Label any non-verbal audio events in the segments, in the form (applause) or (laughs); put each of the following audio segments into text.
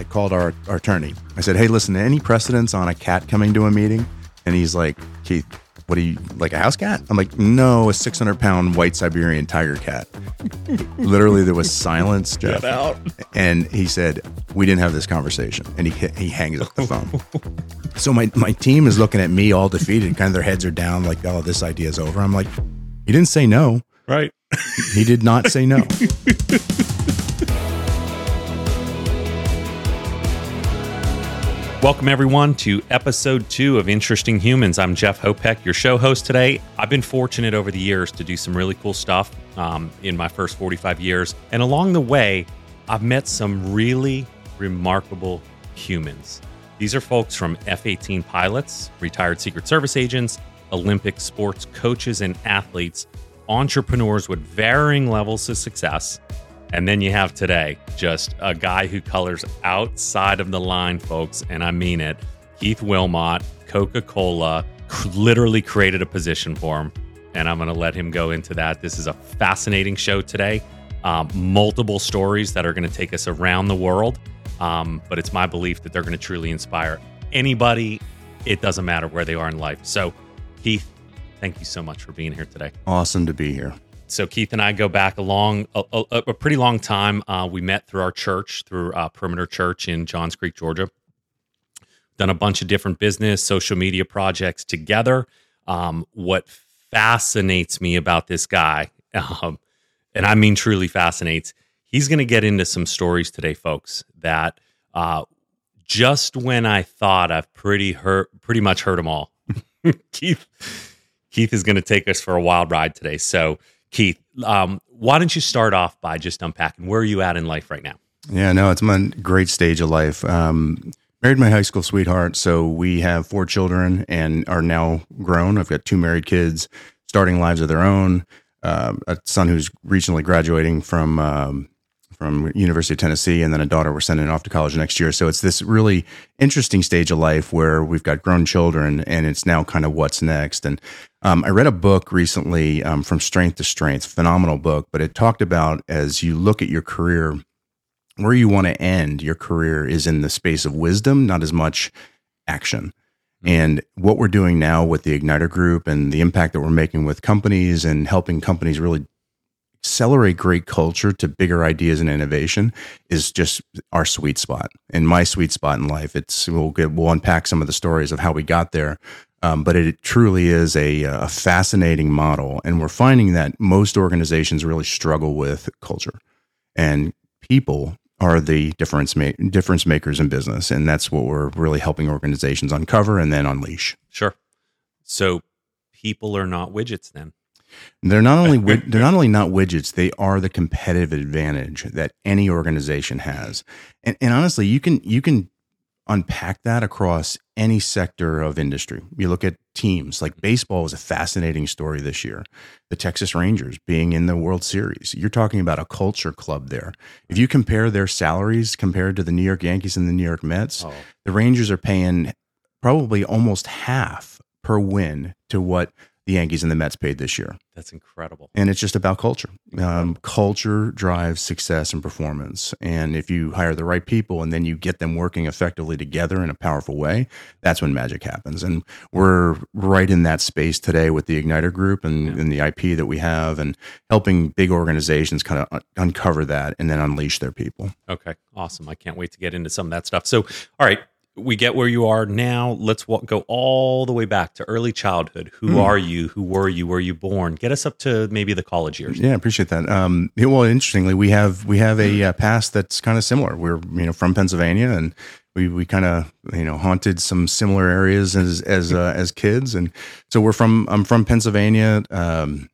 I called our, our attorney. I said, "Hey, listen, any precedents on a cat coming to a meeting?" And he's like, "Keith, what are you like a house cat?" I'm like, "No, a 600 pound white Siberian tiger cat." Literally, there was silence. Jeff. Get out. And he said, "We didn't have this conversation," and he he hangs up the phone. so my my team is looking at me all defeated, kind of their heads are down, like, "Oh, this idea is over." I'm like, "He didn't say no. Right. He did not say no." (laughs) Welcome, everyone, to episode two of Interesting Humans. I'm Jeff Hopeck, your show host today. I've been fortunate over the years to do some really cool stuff um, in my first 45 years. And along the way, I've met some really remarkable humans. These are folks from F 18 pilots, retired Secret Service agents, Olympic sports coaches and athletes, entrepreneurs with varying levels of success. And then you have today just a guy who colors outside of the line, folks, and I mean it. Keith Wilmot, Coca Cola, literally created a position for him. And I'm going to let him go into that. This is a fascinating show today. Um, multiple stories that are going to take us around the world. Um, but it's my belief that they're going to truly inspire anybody. It doesn't matter where they are in life. So, Keith, thank you so much for being here today. Awesome to be here. So Keith and I go back a long, a, a, a pretty long time. Uh, we met through our church, through uh, Perimeter Church in Johns Creek, Georgia. Done a bunch of different business, social media projects together. Um, what fascinates me about this guy, um, and I mean truly fascinates, he's going to get into some stories today, folks. That uh, just when I thought I've pretty heard, pretty much heard them all, (laughs) Keith, Keith is going to take us for a wild ride today. So. Keith, um, why don't you start off by just unpacking where are you at in life right now? Yeah, no, it's my great stage of life. Um, married my high school sweetheart, so we have four children and are now grown. I've got two married kids, starting lives of their own. Uh, a son who's recently graduating from um, from University of Tennessee, and then a daughter we're sending off to college next year. So it's this really interesting stage of life where we've got grown children, and it's now kind of what's next. And um, I read a book recently um, from Strength to Strength, phenomenal book, but it talked about as you look at your career, where you want to end your career is in the space of wisdom, not as much action. And what we're doing now with the Igniter Group and the impact that we're making with companies and helping companies really accelerate great culture to bigger ideas and innovation is just our sweet spot and my sweet spot in life. It's we'll get, we'll unpack some of the stories of how we got there, um, but it truly is a, a fascinating model, and we're finding that most organizations really struggle with culture, and people are the difference ma- difference makers in business, and that's what we're really helping organizations uncover and then unleash. Sure. So people are not widgets then. They're not only (laughs) they're not only not widgets; they are the competitive advantage that any organization has. And, and honestly, you can you can unpack that across any sector of industry. You look at teams like mm-hmm. baseball was a fascinating story this year. The Texas Rangers being in the World Series. You're talking about a culture club there. If you compare their salaries compared to the New York Yankees and the New York Mets, oh. the Rangers are paying probably almost half per win to what the Yankees and the Mets paid this year. That's incredible. And it's just about culture. Um, culture drives success and performance. And if you hire the right people and then you get them working effectively together in a powerful way, that's when magic happens. And we're right in that space today with the Igniter Group and, yeah. and the IP that we have and helping big organizations kind of un- uncover that and then unleash their people. Okay, awesome. I can't wait to get into some of that stuff. So, all right, we get where you are now. Let's w- go all the way back to early childhood. Who mm. are you? Who were you? Were you born? Get us up to maybe the college years. Yeah, I appreciate that. Um, well, interestingly, we have we have a uh, past that's kind of similar. We're you know from Pennsylvania, and we we kind of you know haunted some similar areas as as uh, as kids, and so we're from I'm from Pennsylvania. Um,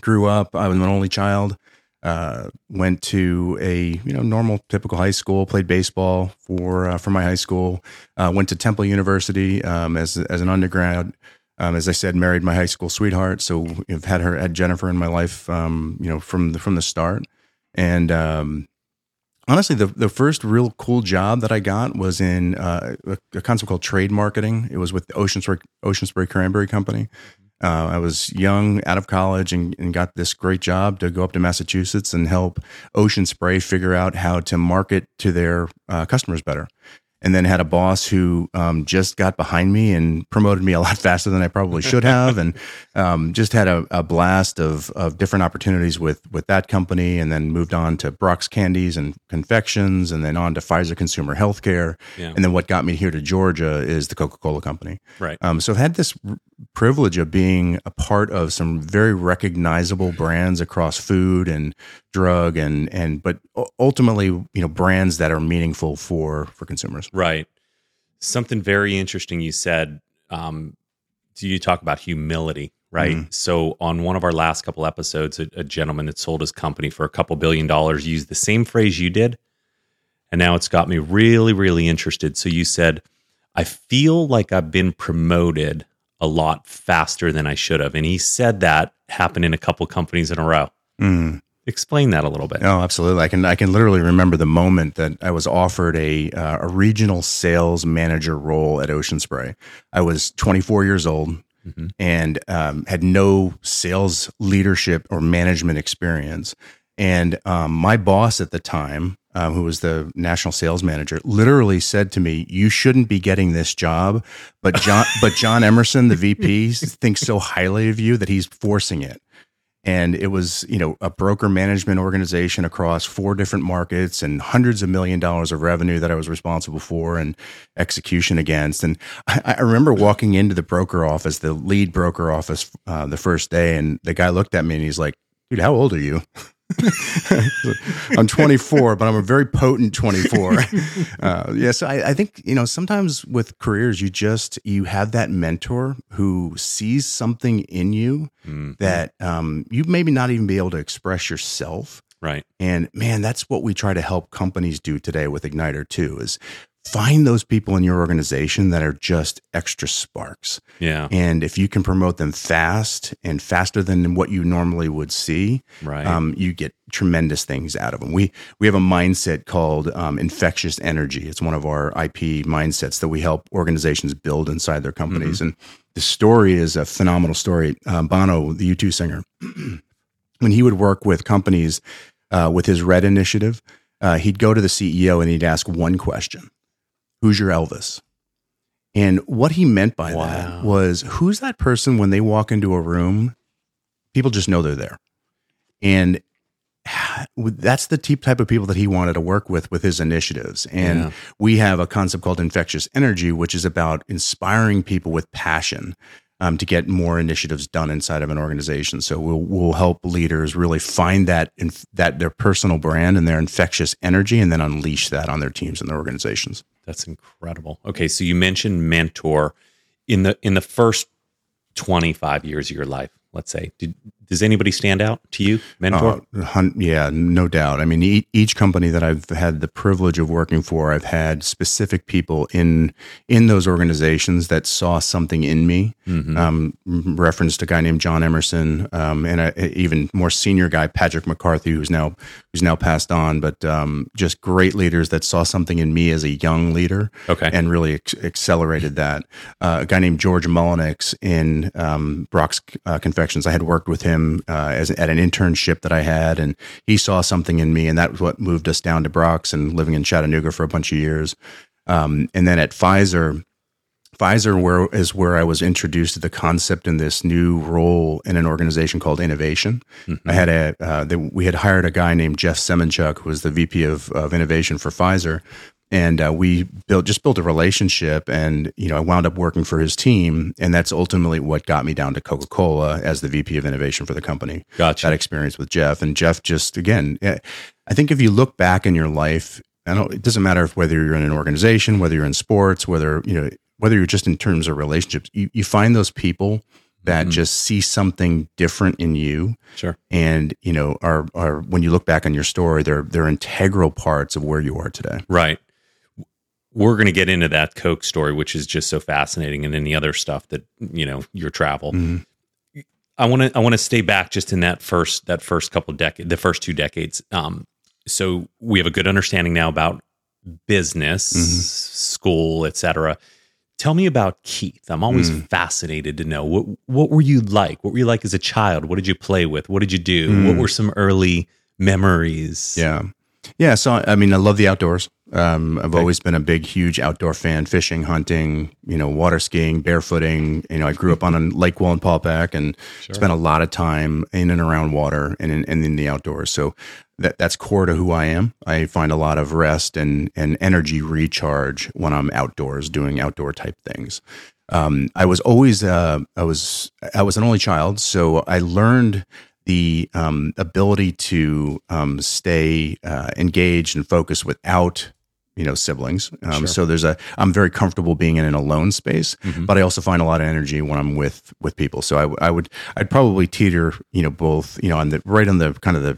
grew up. I was an only child. Uh, went to a you know normal typical high school played baseball for uh, for my high school uh, went to temple university um, as as an undergrad um, as i said married my high school sweetheart so i've had her had jennifer in my life um, you know from the from the start. And um, honestly the, the first real cool job that i got was in uh, a, a, concept called trade marketing. It was with the ocean spray, ocean spray cranberry company Uh, I was young, out of college, and, and got this great job to go up to Massachusetts and help Ocean Spray figure out how to market to their uh, customers better and then had a boss who um, just got behind me and promoted me a (laughs) lot faster than I probably should have, and um, just had a, a, blast of of different opportunities with with that company, and then moved on to Brach's Candies and Confections, and then on to Pfizer Consumer Healthcare, yeah. and then what got me here to Georgia is the Coca Cola Company. Right. Um, so I've had this privilege of being a part of some very recognizable brands across food and drug and and but ultimately you know brands that are meaningful for for consumers. Right. Something very interesting you said um do you talk about humility right? Mm so on one of our last couple episodes a, a gentleman that sold his company for a couple billion dollars used the same phrase you did and now it's got me really really interested. So you said i feel like i've been promoted a lot faster than i should have and he said that happened in a couple companies in a row mm. Explain that a little bit. Oh, absolutely. I can I can literally remember the moment that I was offered a uh, a regional sales manager role at Ocean Spray. I was 24 years old mm-hmm. and um, had no sales leadership or management experience. And um, my boss at the time, um, who was the national sales manager, literally said to me, "You shouldn't be getting this job, but John, (laughs) but John Emerson, the VP, thinks so highly of you that he's forcing it." and it was you know a broker management organization across four different markets and hundreds of million dollars of revenue that I was responsible for and execution against. And I, I remember walking into the broker office, the lead broker office, uh, the first day, and the guy looked at me and he's like, "Dude, how old are you?" (laughs) I'm 24, but I'm a very potent 24. (laughs) uh, yeah, so I, I, think you know sometimes with careers, you just you have that mentor who sees something in you mm-hmm. that um, you maybe not even be able to express yourself. Right. And man, that's what we try to help companies do today with Igniter too. Is find those people in your organization that are just extra sparks. Yeah. And if you can promote them fast and faster than what you normally would see, right. Um, you get tremendous things out of them. We we have a mindset called um, infectious energy. It's one of our IP mindsets that we help organizations build inside their companies. Mm-hmm. And the story is a phenomenal story. Um, Bono, the U2 singer, (clears throat) when he would work with companies uh, with his Red initiative, uh, he'd go to the CEO and he'd ask one question who's your Elvis? And what he meant by wow. that was who's that person when they walk into a room, people just know they're there. And (sighs) that's the type of people that he wanted to work with with his initiatives. And yeah. we have a concept called infectious energy, which is about inspiring people with passion um, to get more initiatives done inside of an organization. So we'll we'll help leaders really find that in, that their personal brand and their infectious energy, and then unleash that on their teams and their organizations. That's incredible. Okay, so you mentioned mentor in the in the first twenty five years of your life. Let's say, did does anybody stand out to you, mentor? Uh, yeah, no doubt. I mean, e- each company that I've had the privilege of working for, I've had specific people in in those organizations that saw something in me. Mm-hmm. Um, referenced a guy named John Emerson, um, and a, even more senior guy, Patrick McCarthy, who's now who's now passed on. But um, just great leaders that saw something in me as a young leader, okay. and really ex- accelerated that. Uh, a guy named George Mullenix in um, Brach's uh, Confections. I had worked with him him uh, as at an internship that I had, and he saw something in me, and that was what moved us down to Brach's and living in Chattanooga for a bunch of years. Um, and then at Pfizer, Pfizer where is where I was introduced to the concept in this new role in an organization called innovation. Mm-hmm. I had a uh, the, we had hired a guy named Jeff Semenchuk, who was the VP of, of innovation for Pfizer, and uh, we built just built a relationship and you know i wound up working for his team. And that's ultimately what got me down to coca-cola as the vp of innovation for the company. Gotcha. That experience with jeff. And jeff just again i think if you look back in your life i don't it doesn't matter if whether you're in an organization whether you're in sports whether you know whether you're just in terms of relationships you, you find those people that mm-hmm. just see something different in you. Sure. And, you know, are are when you look back on your story, they're they're integral parts of where you are today. Right we're going to get into that Coke story, which is just so fascinating, and any other stuff that you know your travel. Mm-hmm. I want to I want to stay back just in that first that first couple decades, the first two decades. Um, so we have a good understanding now about business, mm-hmm. school, etc. tell me about Keith. I'm always Mm. fascinated to know what what were you like? What were you like as a child? What did you play with? What did you do? What Mm. were some early memories? Yeah. Yeah. So, I mean, I love the outdoors. Um, I've always been a big, huge outdoor fan, fishing, hunting, you know, water skiing, barefooting. You know, I grew up on a lake Wallenpaupack and Sure. spent a lot of time in and around water and in, and in the outdoors. So that, that's core to who I am. I find a lot of rest and, and energy recharge when I'm outdoors doing outdoor type things. Um, I was always, uh, I was, I was an only child. So I learned the um, ability to um, stay uh, engaged and focused without you know siblings um, Sure. so there's a i'm very comfortable being in an alone space Mhm. but i also find a lot of energy when i'm with with people so I would i'd probably teeter you know both you know on the right on the kind of the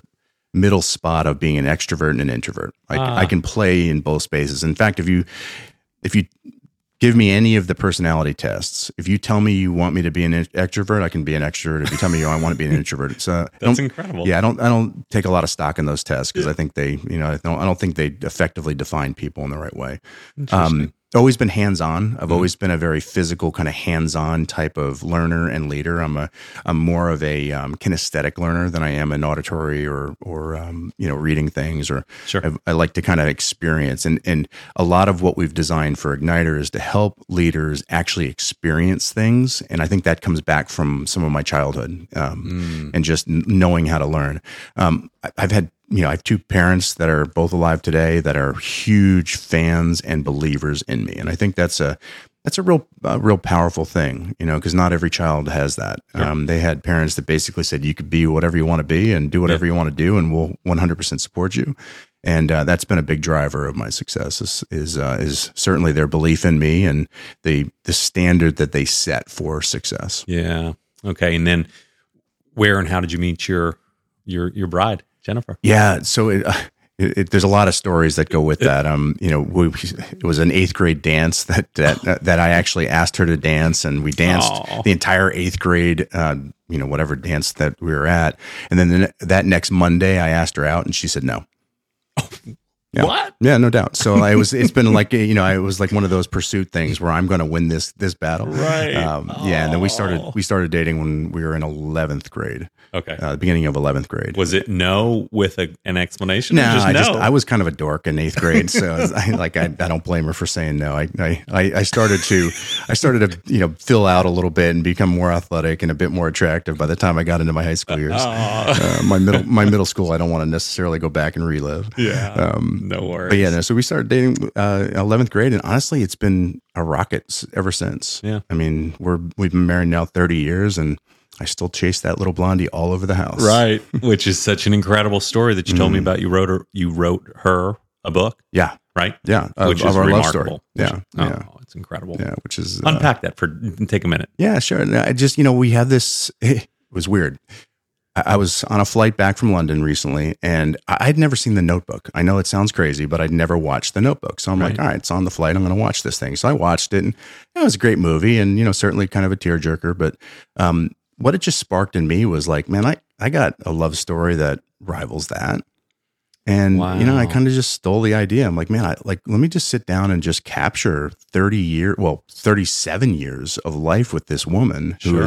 middle spot of being an extrovert and an introvert I, Ah. I can play in both spaces in fact if you if you give me any of the personality tests if you tell me you want me to be an extrovert i can be an extrovert if you tell me you I want to be an (laughs) introvert so I That's incredible. yeah, I don't. I don't take a lot of stock in those tests because I think they, you know, I don't. I don't think they effectively define people in the right way. Um, always been hands on. I've Mhm. always been a very physical, kind of hands on type of learner and leader. I'm a. I'm more of a um, kinesthetic learner than I am an auditory or or um, you know reading things or sure. I, I like to kind of experience and and a lot of what we've designed for Igniter is to help leaders actually experience things, and I think that comes back from some of my childhood um, Mm. and just knowing how to learn. Um, I've had you know I have two parents that are both alive today that are huge fans and believers in me, and I think that's a that's a real uh, real powerful thing, you know, because not every child has that. Sure. Um, they had parents that basically said you could be whatever you want to be and do whatever you want to do, and we'll 100% support you. And uh, that's been a big driver of my success. Is is, uh, is certainly their belief in me and the the standard that they set for success. Yeah. Okay. And then where and how did you meet your your your bride, Jennifer? Yeah, so it, uh, it, it, there's a lot of stories that go with that. Um, you know, we, it was an eighth grade dance that that (laughs) that I actually asked her to dance, and we danced Aw. the entire eighth grade. Uh, you know, whatever dance that we were at, and then the, that next Monday, I asked her out, and she said no. Yeah. What? Yeah, no doubt. So I was. It's been (laughs) like you know, I was like one of those pursuit things where I'm going to win this this battle. Right. Um, yeah, and then we started Oh. we started dating when we were in eleventh grade, Okay. uh, the beginning of eleventh grade. Was it no with a, an explanation? or No, just I no. just I was kind of a dork in eighth grade, so (laughs) I, like I, I don't blame her for saying no. I, I I started to I started to you know fill out a little bit and become more athletic and a bit more attractive by the time I got into my high school years. Aw. (laughs) Uh, my middle my middle school I don't want to necessarily go back and relive. yeah. Um, (laughs) no worries. but yeah, no, so we started dating uh, eleventh grade, and honestly, it's been a rocket ever since. Yeah. I mean, we're we've been married now thirty years, and I still chase that little blondie all over the house. right. (laughs) Which is such an incredible story that you told me Mhm. about. You wrote her. You wrote her a book, Yeah. right? Yeah. Of, Which is our remarkable. love story. Yeah. Which- yeah. Oh, it's incredible. Yeah. Which is uh, Unpack that for take a minute. Yeah, sure. I just, you know, we have this, (laughs) it was weird. I was on a flight back from London recently and I- I'd never seen the notebook. I know it sounds crazy, but I'd never watched the notebook. So I'm like, all right, it's on the flight. I'm going to watch this thing. So I watched it and it was a great movie and, you know, certainly kind of a tearjerker. But um, what it just sparked in me was like, man, I, I got a love story that rivals that. And you know, I kind of just stole the idea. I'm like, man, I, like let me just sit down and just capture 30 year, well, 37 years of life with this woman who Sure.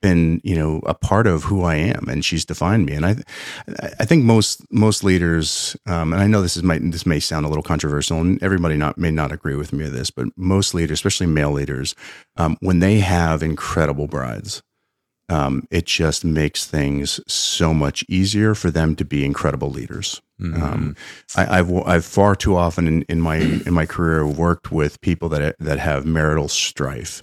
Been, you know, a part of who I am, and she's defined me. And I, I think most most leaders, um, and I know this is might this may sound a little controversial, and everybody not may not agree with me with this, but most leaders, especially male leaders, um, when they have incredible brides, um, it just makes things so much easier for them to be incredible leaders. Mm-hmm. Um, I, I've I've far too often in, in my in my career worked with people that that have marital strife,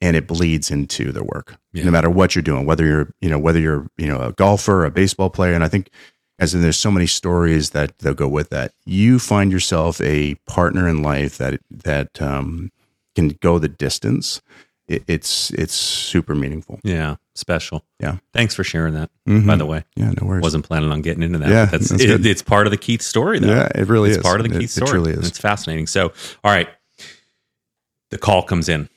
and it bleeds into their work. Yeah. No matter what you're doing, whether you're you know whether you're you know a golfer, a baseball player, and I think as in there's so many stories that they'll go with that. You find yourself a partner in life that that um, can go the distance. It, it's it's super meaningful. yeah, special. Yeah. Thanks for sharing that. Mhm. By the way, yeah, no worries. wasn't planning on getting into that. Yeah, that's, that's it, it's part of the Keith story, though. yeah, it really it's is. part of the It- Keith it, story. truly and is. It's fascinating. So, all right, the call comes in,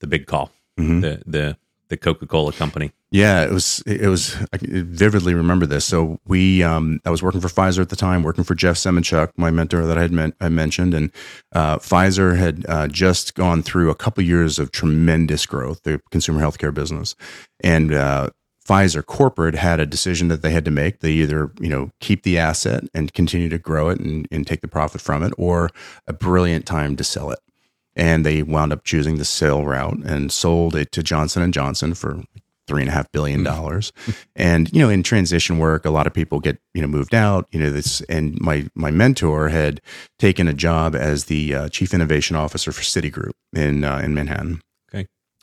the big call, Mhm. the the the Coca Cola company? Yeah, it was. It was. I vividly remember this. So we, um, I was working for Pfizer at the time, working for Jeff Semenchuk, my mentor that I had met, I mentioned, and uh, Pfizer had uh, just gone through a couple years of tremendous growth, the consumer healthcare business, and uh, Pfizer corporate had a decision that they had to make. They either, you know, keep the asset and continue to grow it and, and take the profit from it, or a brilliant time to sell it. And they wound up choosing the sale route and sold it to Johnson and Johnson for three and a half billion dollars. and you know, in transition work, a lot of people get you know moved out. You know, this and my my mentor had taken a job as the uh, chief innovation officer for Citigroup in uh, in Manhattan.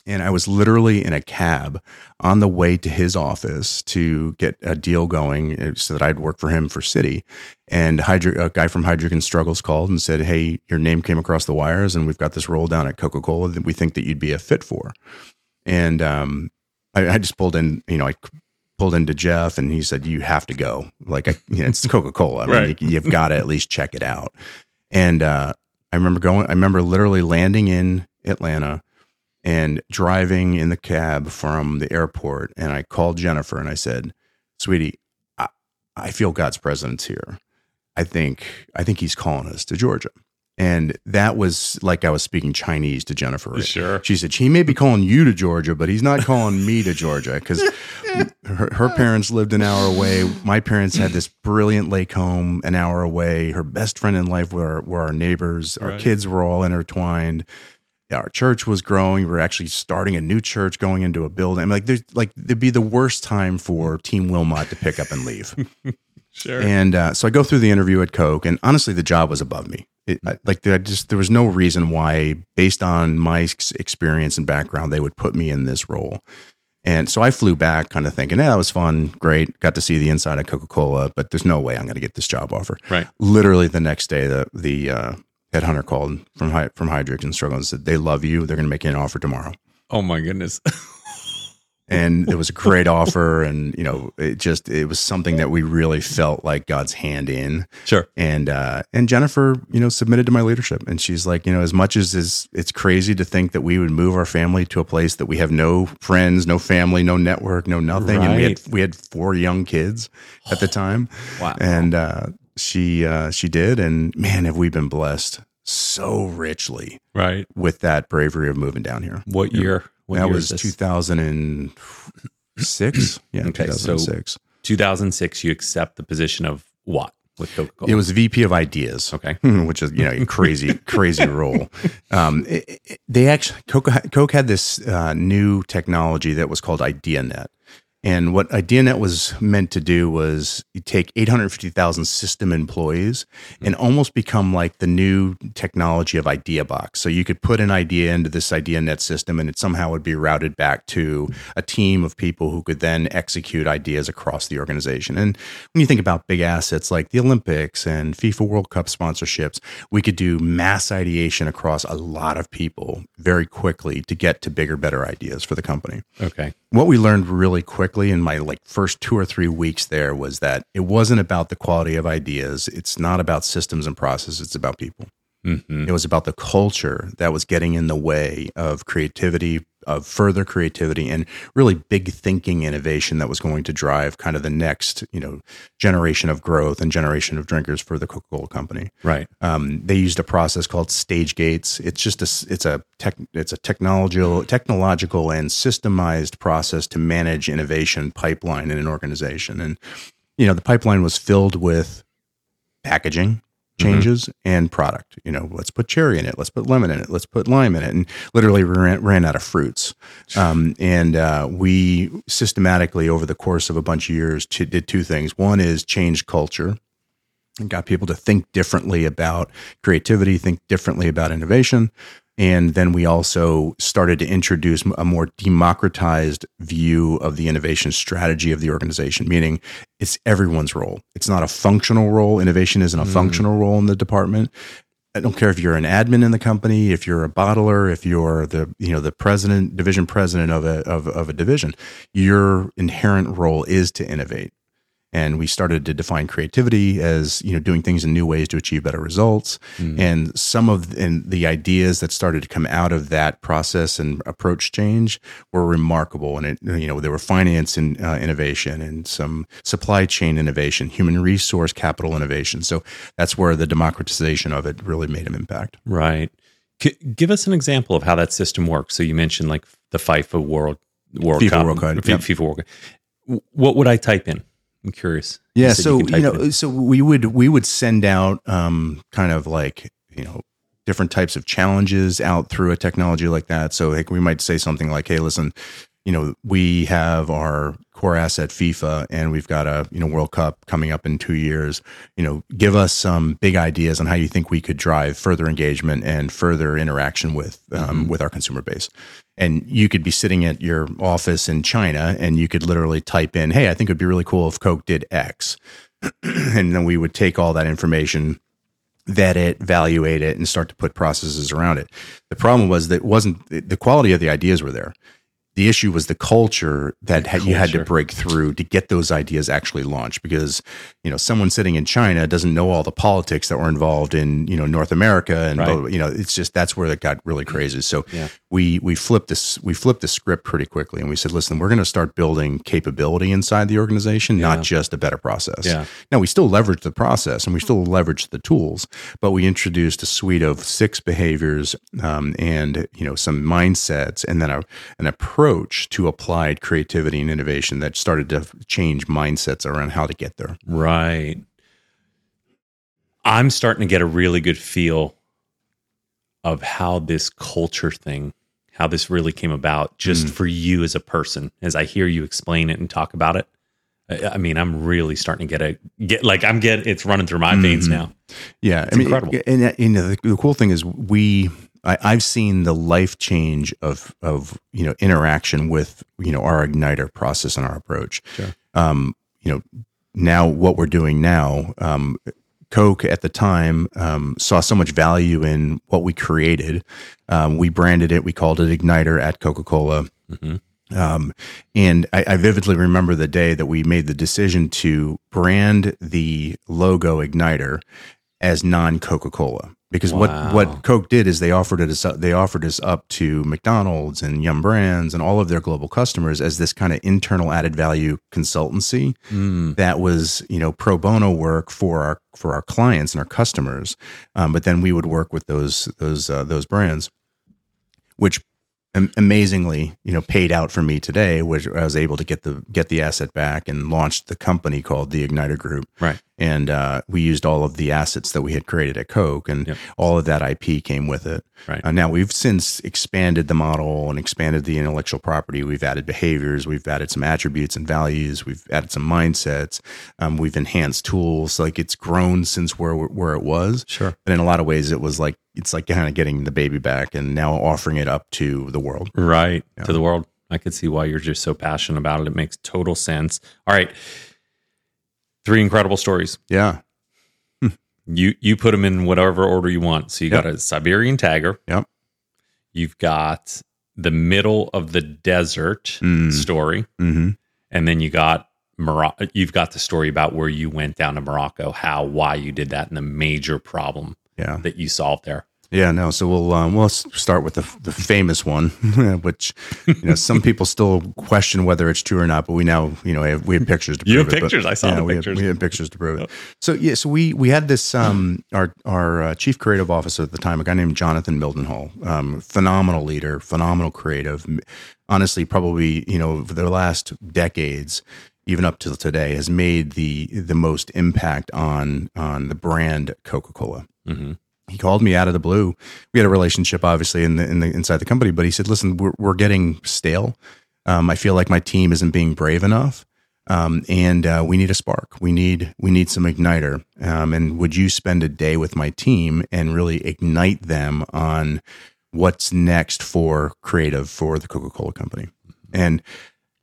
And I was literally in a cab on the way to his office to get a deal going uh, so that I'd work for him for Citi. And Hydro, a guy from Heidrick & Struggles called and said, Hey, your name came across the wires and we've got this roll down at Coca Cola that we think that you'd be a fit for. And um, I, I just pulled in, you know, I pulled into Jeff and he said, you have to go. Like, I, you know, it's Coca Cola. I mean, Right. you, you've got to at least check it out. And uh, I remember going, I remember literally landing in Atlanta and driving in the cab from the airport. And I called Jennifer and I said, sweetie, I, I feel God's presence here. I think, I think he's calling us to Georgia. And that was like I was speaking Chinese to Jennifer. Sure. She said, he may be calling you to Georgia, but he's not calling me to Georgia because (laughs) her, her parents lived an hour away. My parents had this brilliant lake home an hour away. Her best friend in life were, were our neighbors. Our Right. kids were all intertwined. Our church was growing. We are actually starting a new church, going into a building. I'm like, there's like, it'd be the worst time for Team Wilmot to pick up and leave. (laughs) Sure. And uh, so I go through the interview at Coke, and honestly, the job was above me. It, I, like, I just there was no reason why, based on my experience and background, they would put me in this role. And so I flew back, kind of thinking, "Yeah, that was fun, great, got to see the inside of Coca Cola." But there's no way I'm going to get this job offer. Right. Literally the next day, the the uh, headhunter called from Hy- from Heidrick and Struggle and said they love you. They're going to make you an offer tomorrow oh my goodness. (laughs) and it was a great offer and you know it just it was something that we really felt like god's hand in Sure. and uh and jennifer you know submitted to my leadership and she's like you know as much as is it's crazy to think that we would move our family to a place that we have no friends no family no network no nothing and we had we had four young kids at the time Wow. and uh she uh she did and man have we been blessed so richly Right. with that bravery of moving down here What year? What that year was 2006. (clears throat) Yeah, Okay, so- 2006. 2006. You accept the position of what with Coca Cola? it was VP of Ideas. okay. (laughs) Which is you know a crazy (laughs) crazy role. Um, it- it- they actually Coke, Coke had this uh, new technology that was called IdeaNet, and what IdeaNet was meant to do was take 850,000 system employees and hmm. almost become like the new technology of IdeaBox. So you could put an idea into this IdeaNet system and it somehow would be routed back to a team of people who could then execute ideas across the organization. And when you think about big assets like the Olympics and FIFA World Cup sponsorships, we could do mass ideation across a lot of people very quickly to get to bigger, better ideas for the company Okay. what we learned really quickly in my like first two or three weeks there was that it wasn't about the quality of ideas. It's not about systems and processes it's about people hmm it was about the culture that was getting in the way of creativity of further creativity and really big thinking innovation that was going to drive kind of the next you know generation of growth and generation of drinkers for the coca-cola company Right. um, they used a process called stage gates. It's just a it's a tech it's a technological technological and systemized process to manage innovation pipeline in an organization. And you know the pipeline was filled with packaging changes and product. You know, let's put cherry in it, let's put lemon in it, let's put lime in it, and literally ran, ran out of fruits. Um, and uh, we systematically over the course of a bunch of years t- did two things. One is change culture and got people to think differently about creativity, think differently about innovation. And then we also started to introduce a more democratized view of the innovation strategy of the organization, meaning it's everyone's role. It's not a functional role. Innovation isn't a mm. functional role in the department. I don't care if you're an admin in the company, if you're a bottler, if you're the you know the president, division president of a of, of a division, your inherent role is to innovate. And we started to define creativity as you know doing things in new ways to achieve better results. Mm. And some of the, and the ideas that started to come out of that process and approach change were remarkable. And it you know there were finance and uh, innovation and some supply chain innovation, human resource capital innovation. So that's where the democratization of it really made an impact. Right. C- give us an example of how that system works. So you mentioned like the FIFA World World FIFA Cup, World Cup, FIFA World Cup. What would I type in? I'm curious. Yeah, so you, you know, so we would we would send out um, kind of like you know different types of challenges out through a technology like that. So like we might say something like, "Hey, listen, you know, we have our core asset FIFA and we've got a, you know, World Cup coming up in 2 years. You know, give us some big ideas on how you think we could drive further engagement and further interaction with um, mm-hmm. with our consumer base." And you could be sitting at your office in China and you could literally type in, "Hey, I think it'd be really cool if Coke did X." (clears throat) and then we would take all that information vet it, evaluate it, and start to put processes around it. The problem was that it wasn't the quality of the ideas were there the issue was the culture that the culture. you had to break through to get those ideas actually launched because you know someone sitting in China doesn't know all the politics that were involved in you know North America and right. you know it's just that's where it got really crazy so yeah. we we flipped this we flipped the script pretty quickly and we said listen we're going to start building capability inside the organization yeah. not just a better process yeah. now we still leverage the process and we still leverage the tools but we introduced a suite of six behaviors um, and you know some mindsets and then a, an approach approach to applied creativity and innovation that started to change mindsets around how to get there. Right. I'm starting to get a really good feel of how this culture thing, how this really came about just mm. for you as a person, as I hear you explain it and talk about it. I mean, I'm really starting to get a get like I'm get it's running through my veins mm-hmm. now. Yeah, it's I mean, incredible. And, and the, the cool thing is we I, have seen the life change of of you know interaction with you know our igniter process and our approach. Sure. Um, you know, now what we're doing now, um, Coke at the time um, saw so much value in what we created. Um, we branded it. We called it Igniter at Coca Cola. Mm-hmm. Um, and I, I, vividly remember the day that we made the decision to brand the logo Igniter as non Coca Cola because wow. what what Coke did is they offered it as they offered us up to McDonald's and Yum Brands and all of their global customers as this kind of internal added value consultancy mm. that was you know pro bono work for our for our clients and our customers, um, but then we would work with those those uh, those brands, which amazingly, you know, paid out for me today, which I was able to get the get the asset back and launched the company called the Igniter Group. Right. And uh, we used all of the assets that we had created at Coke, and yep. all of that IP came with it. Right. Uh, now we've since expanded the model and expanded the intellectual property. We've added behaviors, we've added some attributes and values, we've added some mindsets, um, we've enhanced tools. Like it's grown since where where it was. Sure. and in a lot of ways, it was like it's like kind of getting the baby back and now offering it up to the world. Right. Yeah. To the world. I could see why you're just so passionate about it. It makes total sense. All right. Three incredible stories. Yeah. You you put them in whatever order you want. So you yep. got a Siberian tiger. Yep. You've got the middle of the desert mm. story. Mm-hmm. And then you got Morocco. You've got the story about where you went down to Morocco, how, why you did that, and the major problem yeah. that you solved there. Yeah, no. So we'll um, we'll start with the the famous one, (laughs) which you know some people still question whether it's true or not. But we now you know we have, we have pictures to prove it. you have it. pictures. But, I saw yeah, the we pictures. Had, we had pictures to prove it. So yeah, so we we had this um our our uh, chief creative officer at the time, a guy named Jonathan Mildenhall, um, phenomenal leader, phenomenal creative. Honestly, probably you know for the last decades, even up to today, has made the the most impact on on the brand Coca Cola. Mm-hmm he called me out of the blue. We had a relationship, obviously, in the, in the inside the company, but he said, "Listen, we're we're getting stale. Um, I feel like my team isn't being brave enough, um, and uh, we need a spark. We need we need some igniter. Um, and would you spend a day with my team and really ignite them on what's next for creative for the Coca Cola Company?" And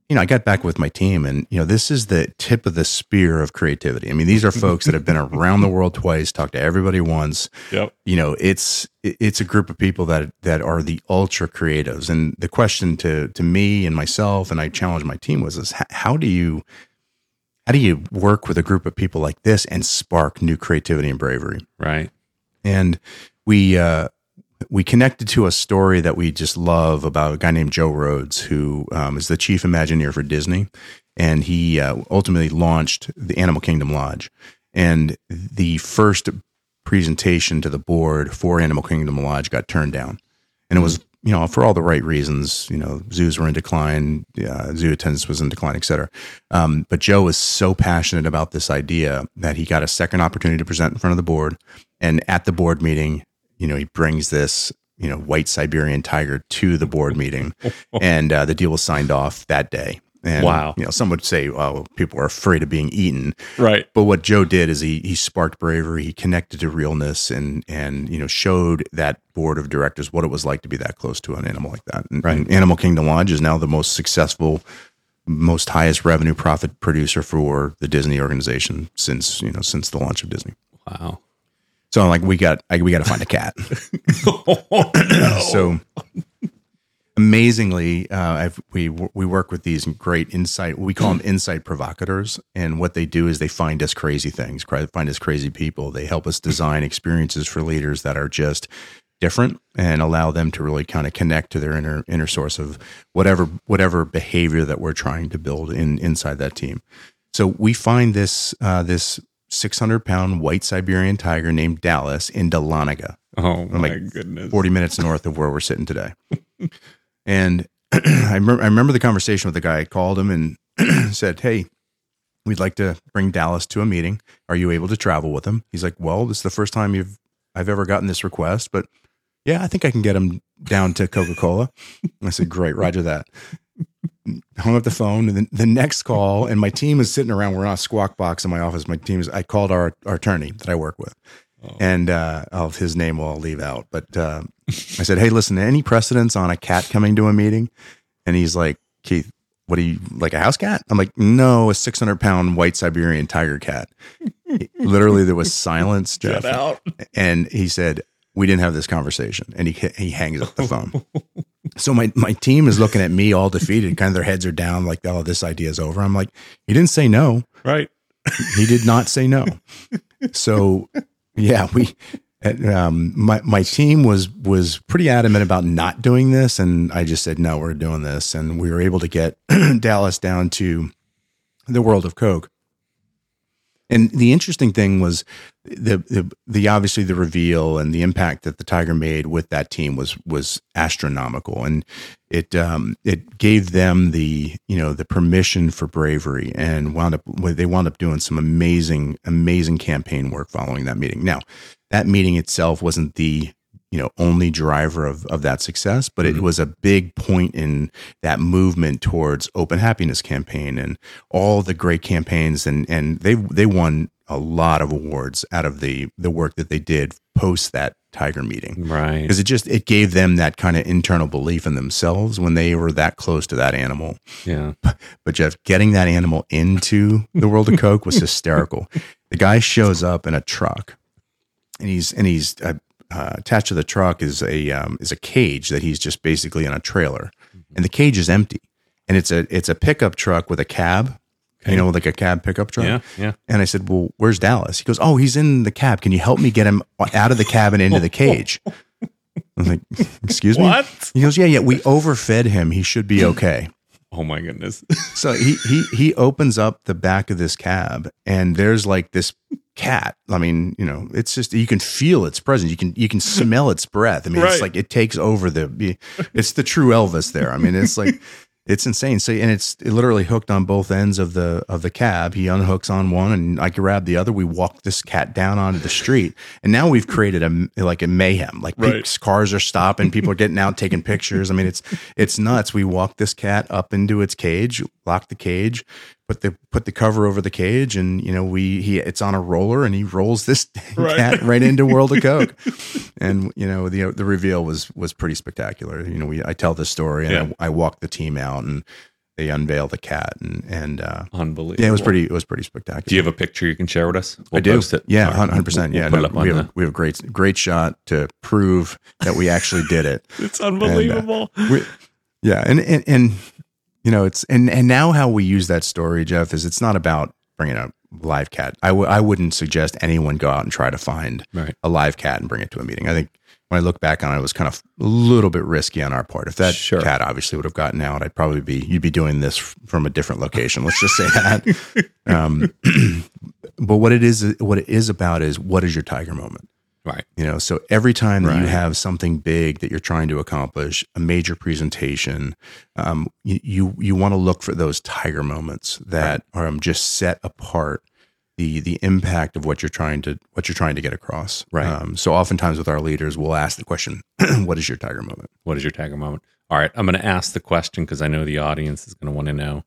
you know, I got back with my team and, you know, this is the tip of the spear of creativity. I mean, these are folks that have been around the world twice, talked to everybody once. Yep. You know, it's, it's a group of people that, that are the ultra creatives. And the question to, to me and myself, and I challenged my team was, is how do you, how do you work with a group of people like this and spark new creativity and bravery? Right. And we uh, we connected to a story that we just love about a guy named Joe Rohde, who um, is the chief Imagineer for Disney, and he uh, ultimately launched the Animal Kingdom Lodge. And the first presentation to the board for Animal Kingdom Lodge got turned down, and it was you know for all the right reasons. You know, zoos were in decline, uh, zoo attendance was in decline, et cetera. Um, but Joe was so passionate about this idea that he got a second opportunity to present in front of the board, and at the board meeting, you know, he brings this you know white Siberian tiger to the board meeting, and uh, the deal was signed off that day. And, Wow. You know, some would say, "Oh, people are afraid of being eaten." Right. But what Joe did is he he sparked bravery. He connected to realness and and you know showed that board of directors what it was like to be that close to an animal like that. And, Right. and Animal Kingdom Lodge is now the most successful, most highest revenue profit producer for the Disney organization since you know since the launch of Disney. Wow. So I'm like, we got I, we got to find a cat. (laughs) (clears throat) So amazingly, uh, I've, we we work with these great insight. We call them (clears throat) insight provocators, and what they do is they find us crazy things, find us crazy people. They help us design (clears throat) experiences for leaders that are just different and allow them to really kind of connect to their inner inner source of whatever whatever behavior that we're trying to build in inside that team. So we find this uh, this 600 pound white Siberian tiger named Dallas in Dahlonega. Oh my like goodness. 40 minutes north of where we're sitting today. (laughs) and (clears throat) I, remember, I remember the conversation with the guy. I called him and (clears throat) said, Hey, we'd like to bring Dallas to a meeting. Are you able to travel with him? He's like, Well, this is the first time you've I've ever gotten this request, but yeah, I think I can get him down to Coca Cola. I said, Great, Roger that. Hung up the phone, and then the next call, and my team is sitting around. We're on a squawk box in my office. My team is. I called our, our attorney that I work with, and uh, of his name I'll leave out. But uh, I said, "Hey, listen, any precedence on a cat coming to a meeting?" And he's like, "Keith, what do you like a house cat?" I'm like, "No, a 600 pound white Siberian tiger cat." Literally, there was silence, (laughs) Jeff, Get out. and he said, "We didn't have this conversation," and he he hangs up the phone. (laughs) so my my team is looking at me all defeated, kind of their heads are down, like, "Oh, this idea is over." I'm like, "He didn't say no." Right. he did not say no. So yeah, we um my my team was was pretty adamant about not doing this and I just said no, we're doing this and we were able to get (clears throat) Dallas down to the world of Coke. And the interesting thing was the, the the obviously the reveal and the impact that the Tiger made with that team was was astronomical, and it um, it gave them the you know the permission for bravery, and wound up they wound up doing some amazing amazing campaign work following that meeting. Now, that meeting itself wasn't the you know only driver of of that success but it was a big point in that movement towards open happiness campaign and all the great campaigns and and they they won a lot of awards out of the the work that they did post that tiger meeting Right. because it just it gave them that kind of internal belief in themselves when they were that close to that animal Yeah. (laughs) but Jeff, getting that animal into the world of Coke was (laughs) hysterical. The guy shows up in a truck, and he's and he's uh, uh, attached to the truck is a um, is a cage that he's just basically in a trailer, and the cage is empty, and it's a it's a pickup truck with a cab, you know, like a cab pickup truck. Yeah. Yeah. And I said, "Well, where's Dallas?" He goes, "Oh, he's in the cab. Can you help me get him out of the cab and into the cage?" (laughs) I'm like, "Excuse me." What? He goes, "Yeah, yeah. We overfed him. He should be okay." Oh my goodness. So he he he opens up the back of this cab, and there's like this cat. I mean, you know, it's just you can feel its presence. You can you can smell its breath. I mean, Right. it's like it takes over the. It's the true Elvis there. I mean, it's like (laughs) it's insane. So and it's literally hooked on both ends of the of the cab. He unhooks on one, and I grab the other. We walk this cat down onto the street, and now we've created a like a mayhem. Like Right. cars are stopping, people are getting out taking pictures. I mean, it's it's nuts. We walk this cat up into its cage, lock the cage, put the put the cover over the cage, and you know we he it's on a roller, and he rolls this (laughs) Right. cat right into World of Coke, (laughs) and you know the the reveal was was pretty spectacular. You know, we I tell this story, and Yeah. I, I walk the team out, and they unveil the cat, and and uh, Unbelievable. yeah, it was pretty it was pretty spectacular. Do you have a picture you can share with us? We'll I do. Yeah, hundred percent. We'll Yeah, it no, we the- have we have a great great shot to prove that we actually did it. (laughs) It's unbelievable. We, yeah, and, and and you know it's and and now how we use that story, Jeff, is it's not about bringing a live cat. I w- I wouldn't suggest anyone go out and try to find Right. a live cat and bring it to a meeting. I think when I look back on it, it was kind of a little bit risky on our part. If that Sure. cat obviously would have gotten out, I'd probably be you'd be doing this from a different location. Let's just say that. (laughs) um, (clears throat) but what it is, what it is about is what is your tiger moment. Right. You know, so every time that you have something big that you're trying to accomplish, a major presentation, um, you you, you want to look for those tiger moments that are um, just set apart the the impact of what you're trying to what you're trying to get across. Right. Um, so oftentimes with our leaders, we'll ask the question, (clears throat) "What is your tiger moment?" What is your tiger moment? All right. I'm going to ask the question because I know the audience is going to want to know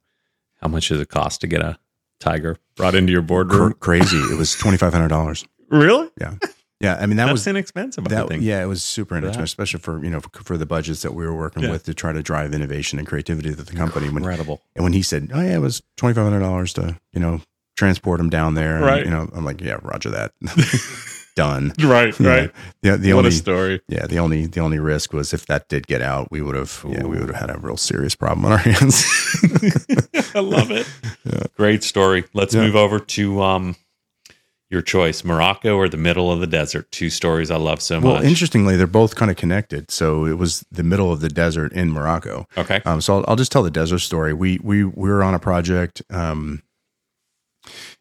how much does it cost to get a tiger brought into your boardroom? crazy! It was twenty five hundred dollars. Really? Yeah, yeah. I mean that That's was inexpensive, I think. yeah, it was super that. inexpensive, especially for you know for, for the budgets that we were working Yeah. with to try to drive innovation and creativity to the company. When Incredible. And when he said, "Oh yeah, it was twenty five hundred dollars to you know transport him down there," and, Right. you know, I'm like, "Yeah, Roger that, (laughs) done." (laughs) Right. Yeah. Yeah, the what only a story. yeah the only the only risk was if that did get out, we would have yeah we would have had a real serious problem on our (laughs) hands. I love it. Great story. Let's Yeah. move over to um, your choice Morocco or the middle of the desert. Two stories I love so well, much. Well, interestingly, they're both kind of connected. So it was the middle of the desert in Morocco. okay. Um, so I'll, I'll just tell the desert story. We we we were on a project um,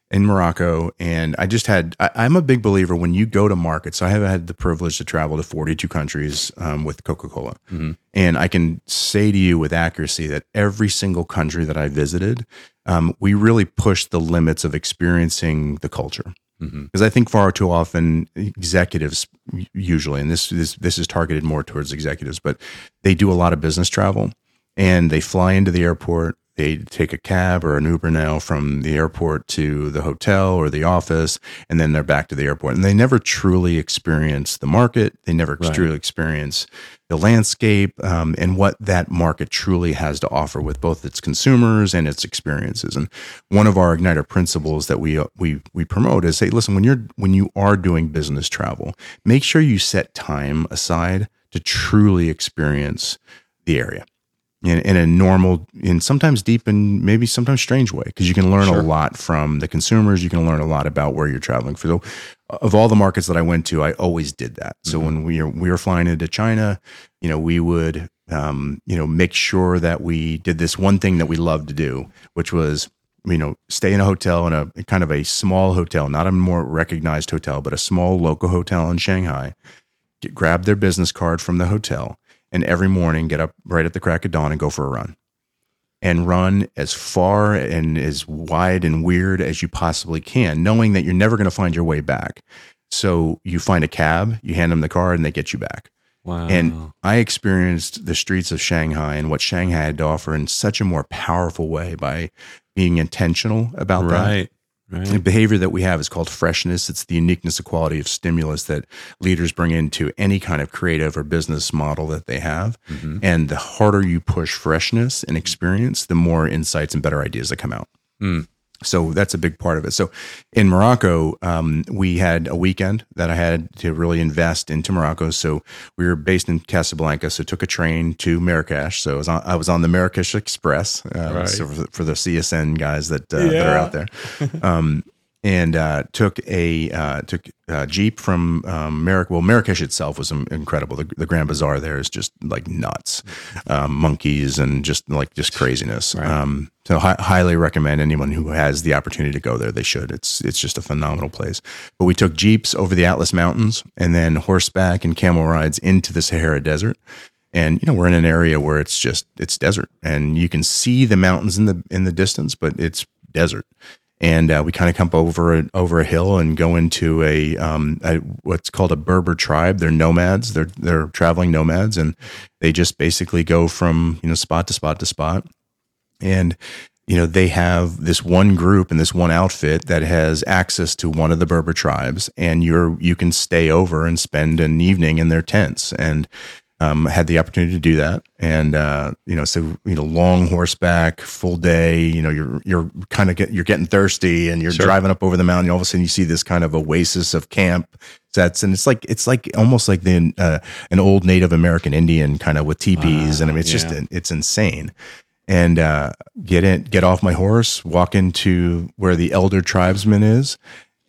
in Morocco, and I just had. I, I'm a big believer when you go to markets. I have had the privilege to travel to 42 countries um, with Coca Cola, Mhm. and I can say to you with accuracy that every single country that I visited, um, we really pushed the limits of experiencing the culture Mhm. because I think far too often executives usually, and this this this is targeted more towards executives, but they do a lot of business travel and they fly into the airport. They take a cab or an Uber now from the airport to the hotel or the office, and then they're back to the airport. And they never truly experience the market. They never Right. truly experience the landscape um, and what that market truly has to offer with both its consumers and its experiences. And one of our Igniter principles that we we we promote is say, listen, when you're when you are doing business travel, make sure you set time aside to truly experience the area in, in a normal and sometimes deep and maybe sometimes strange way because you can learn Sure. a lot from the consumers. You can learn a lot about where you're traveling. For so of all the markets that i went to i always did that. So when we were, we were flying into china you know we would um, you know make sure that we did this one thing that we loved to do which was you know stay in a hotel in a kind of a small hotel not a more recognized hotel but a small local hotel in shanghai get, grab their business card from the hotel and every morning get up right at the crack of dawn and go for a run and run as far and as wide and weird as you possibly can knowing that you're never going to find your way back so you find a cab you hand them the card and they get you back Wow. and I experienced the streets of Shanghai and what Shanghai had to offer in such a more powerful way by being intentional about that. Right. The behavior that we have is called freshness. It's the uniqueness, the quality of stimulus that leaders bring into any kind of creative or business model that they have. Mhm. And the harder you push freshness and experience, the more insights and better ideas that come out. Mm. So that's a big part of it. So in Morocco, um, we had a weekend that I had to really invest into Morocco. So we were based in Casablanca, so took a train to Marrakesh. So I was on, I was on the Marrakesh Express. Uh, Right. So for, for the CSN guys that uh, that are out there, um, and uh, took a uh, took a jeep from um, Marrakesh. Well, Marrakesh itself was incredible. The, the Grand Bazaar there is just like nuts, um, monkeys and just like just craziness. Right. Um, so hi- highly recommend anyone who has the opportunity to go there. They should. It's it's just a phenomenal place. But we took jeeps over the Atlas Mountains and then horseback and camel rides into the Sahara Desert. And you know we're in an area where it's just it's desert, and you can see the mountains in the in the distance, but it's desert and uh, we kind of come over a, over a hill and go into a, um, a what's called a Berber tribe. They're nomads. They're they're traveling nomads, and they just basically go from you know spot to spot to spot. And you know they have this one group and this one outfit that has access to one of the Berber tribes, and you're you can stay over and spend an evening in their tents and um, had the opportunity to do that, and uh, you know, so you know, long horseback, full day. You know, you're you're kind of get you're getting thirsty, and you're Sure. driving up over the mountain. All of a sudden, you see this kind of oasis of camp sets, and it's like it's like almost like the uh, an old Native American Indian kind of with teepees, Wow, and I mean, it's just it's insane. and uh, get in, get off my horse, walk into where the elder tribesman is,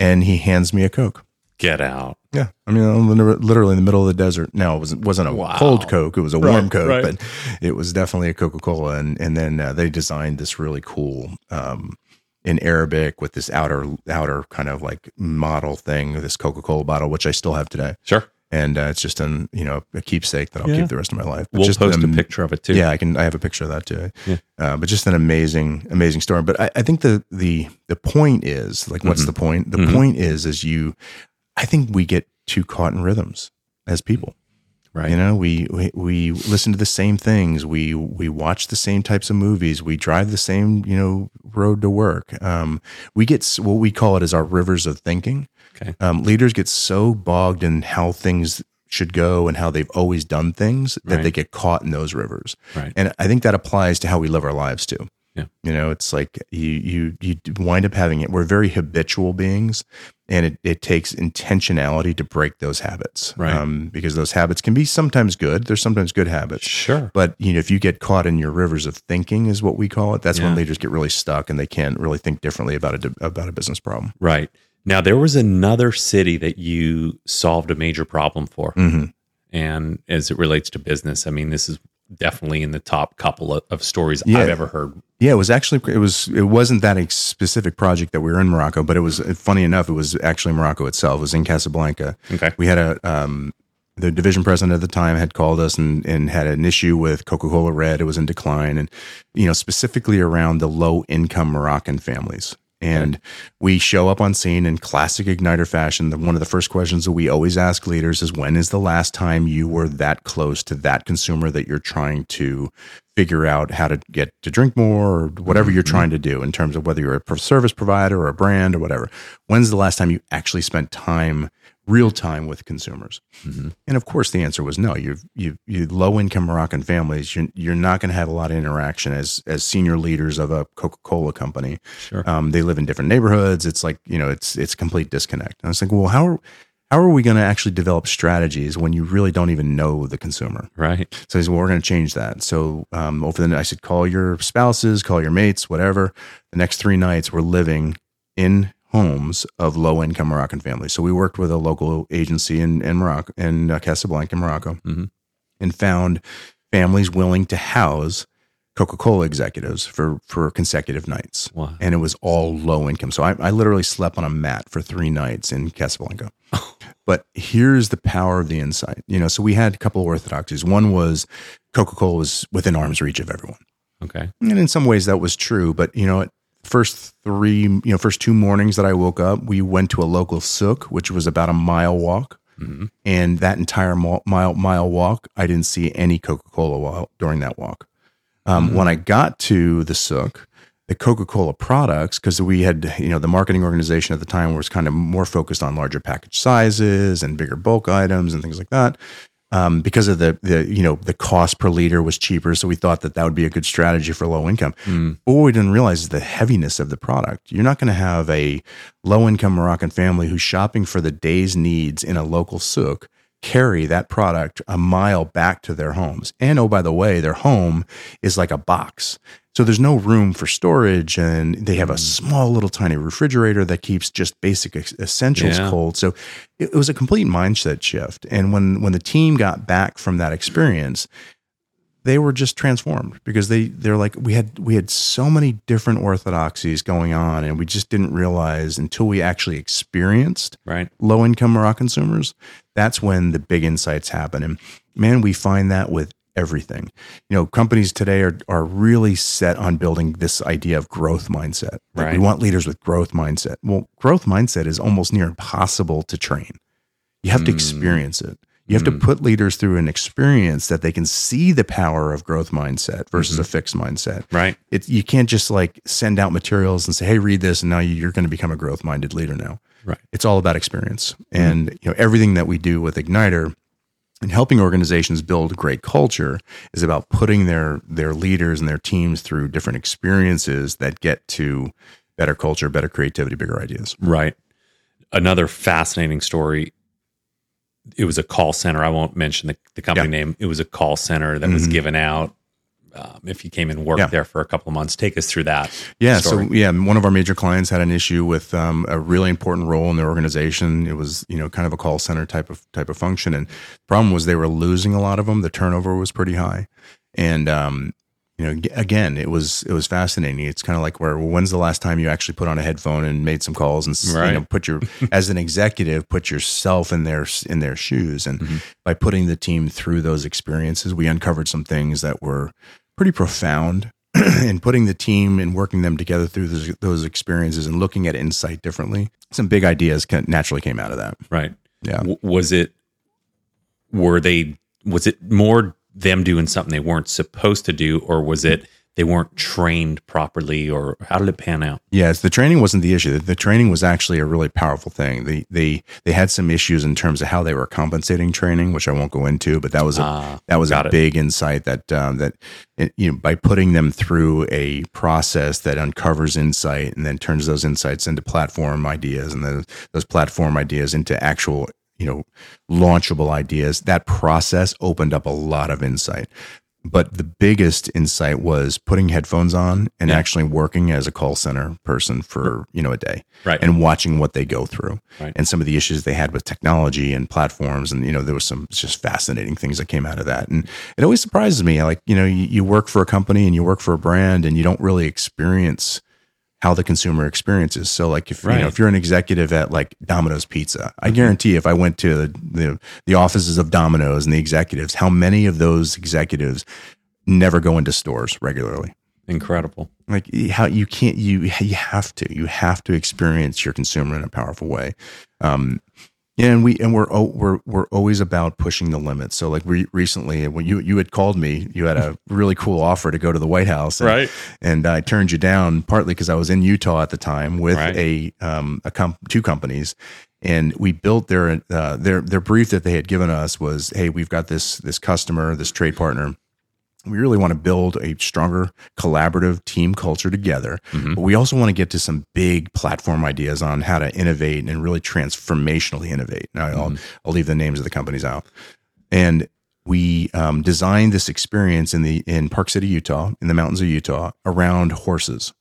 and he hands me a Coke. Get out. Yeah, I mean, literally in the middle of the desert. Now it wasn't wasn't a Wow. cold Coke. It was a warm Right, Coke, right. but it was definitely a Coca Cola. And and then uh, they designed this really cool um, in Arabic with this outer outer kind of like model thing, this Coca Cola bottle, which I still have today. Sure. And uh, it's just an you know a keepsake that I'll Yeah. keep the rest of my life. But We'll just post an a picture of it too. Yeah, I can. I have a picture of that too. Yeah. Uh, but just an amazing, amazing story. But I, I think the the the point is like, what's Mhm. the point? The Mhm. point is, is you. I think we get too caught in rhythms as people. Right. You know, we, we we listen to the same things. We we watch the same types of movies. We drive the same you know road to work. Um, we get what we call it as our rivers of thinking. Okay. Um, leaders get so bogged in how things should go and how they've always done things that Right. they get caught in those rivers. Right. And I think that applies to how we live our lives too. Yeah. You know, it's like you you you wind up having it. We're very habitual beings, and it, it takes intentionality to break those habits. Right. Um, because those habits can be sometimes good. They're sometimes good habits. Sure. But you know, if you get caught in your rivers of thinking, is what we call it. That's Yeah. when leaders get really stuck and they can't really think differently about a about a business problem. Right. Now there was another city that you solved a major problem for. hmm And as it relates to business, I mean, this is definitely in the top couple of, of stories Yeah. I've ever heard. Yeah, it was actually it was it wasn't that specific project that we were in Morocco, but it was funny enough. It was actually Morocco itself. It was in Casablanca. Okay. We had a um, the division president at the time had called us and and had an issue with Coca Cola Red. It was in decline, and you know specifically around the low income Moroccan families. And we show up on scene in classic Igniter fashion. The, one of the first questions that we always ask leaders is, "When is the last time you were that close to that consumer that you're trying to figure out how to get to drink more, or whatever you're trying to do in terms of whether you're a service provider or a brand or whatever? When's the last time you actually spent time, real time, with consumers?" Mhm. And of course, the answer was no. You you you low income Moroccan families, you're, you're not going to have a lot of interaction as as senior leaders of a Coca Cola company. Sure. Um, they live in different neighborhoods. It's like you know, it's it's complete disconnect. And I was like, well, how are how are we going to actually develop strategies when you really don't even know the consumer? Right. So he said, well, we're going to change that. So um, over the night, I said, call your spouses, call your mates, whatever. The next three nights, we're living in homes of low income Moroccan families. So we worked with a local agency in, in Morocco, in uh, Casablanca, Morocco, Mhm. and found families willing to house Coca Cola executives for, for consecutive nights. Wow. And it was all low income. So I, I literally slept on a mat for three nights in Casablanca. (laughs) But here's the power of the insight. You know, so we had a couple of orthodoxies. One was Coca Cola was within arm's reach of everyone. Okay. And in some ways that was true. But, you know, first three, you know, first two mornings that I woke up, we went to a local souk, which was about a mile walk. Mhm. And that entire mile, mile, mile walk, I didn't see any Coca Cola during that walk. Um, When I got to the souk, the Coca Cola products, because we had, you know, the marketing organization at the time was kind of more focused on larger package sizes and bigger bulk items and things like that. Um, because of the, the, you know, the cost per liter was cheaper. So we thought that that would be a good strategy for low income. Mm. But what we didn't realize is the heaviness of the product. You're not going to have a low income Moroccan family who's shopping for the day's needs in a local souk carry that product a mile back to their homes. And oh, by the way, their home is like a box. So there's no room for storage and they have a hmm. small little tiny refrigerator that keeps just basic essentials Yeah. cold. So it, it was a complete mindset shift. And when when the team got back from that experience, they were just transformed because they they're like we had we had so many different orthodoxies going on and we just didn't realize until we actually experienced Right. low income Moroccan consumers that's when the big insights happen and man we find that with everything you know companies today are are really set on building this idea of growth mindset Like, Right. we want leaders with growth mindset well growth mindset is almost near impossible to train you have to Mm. experience it. You have Mm. to put leaders through an experience that they can see the power of growth mindset versus Mm-hmm. a fixed mindset. Right. It's you can't just like send out materials and say, "Hey, read this," and now you're going to become a growth minded leader. Now, Right. it's all about experience, Mm-hmm. and you know everything that we do with Igniter and helping organizations build great culture is about putting their their leaders and their teams through different experiences that get to better culture, better creativity, bigger ideas. Right. Another fascinating story. It was a call center. I won't mention the, the company name. It was a call center that was Mhm. given out um, if you came and worked Yeah. there for a couple of months. Take us through that. Yeah. story. So yeah, one of our major clients had an issue with um, a really important role in their organization. It was you know kind of a call center type of type of function, and the problem was they were losing a lot of them. The turnover was pretty high, and um, you know again it was it was fascinating. It's kind of like where well, when's the last time you actually put on a headphone and made some calls and Right. you know put your (laughs) as an executive put yourself in their in their shoes, and Mhm. by putting the team through those experiences, we uncovered some things that were pretty profound. (clears throat) and putting the team and working them together through those, those experiences and looking at insight differently, some big ideas naturally came out of that. Right. Yeah. W- was it? Were they? Was it more them doing something they weren't supposed to do, or was it they weren't trained properly, or how did it pan out? Yes, the training wasn't the issue. The, the training was actually a really powerful thing. They they they had some issues in terms of how they were compensating training, which I won't go into, but that was a Ah, that was a it. big insight that um, that you know by putting them through a process that uncovers insight and then turns those insights into platform ideas and then those platform ideas into actual you know launchable ideas that process opened up a lot of insight but the biggest insight was putting headphones on and Yeah. actually working as a call center person for you know a day right. and watching what they go through Right. and some of the issues they had with technology and platforms and you know there was some just fascinating things that came out of that and it always surprises me like you know you, you work for a company and you work for a brand and you don't really experience how the consumer experiences. So like if you know if you're an executive at like Domino's Pizza I guarantee if I went to the, the the offices of Domino's and the executives how many of those executives never go into stores regularly? Incredible. like how you can't you you have to you have to experience your consumer in a powerful way. Um and we and we're oh, we're we're always about pushing the limits so like re- recently when you you had called me you had a (laughs) really cool offer to go to the white house and, Right. and i turned you down partly because i was in utah at the time with Right. a um a com- two companies and we built their uh, their their brief that they had given us was hey we've got this this customer this trade partner we really want to build a stronger collaborative team culture together. Mhm. but we also want to get to some big platform ideas on how to innovate and really transformationally innovate. Now I'll, I'll leave the names of the companies out. And we um, designed this experience in the in park city utah in the mountains of utah around horses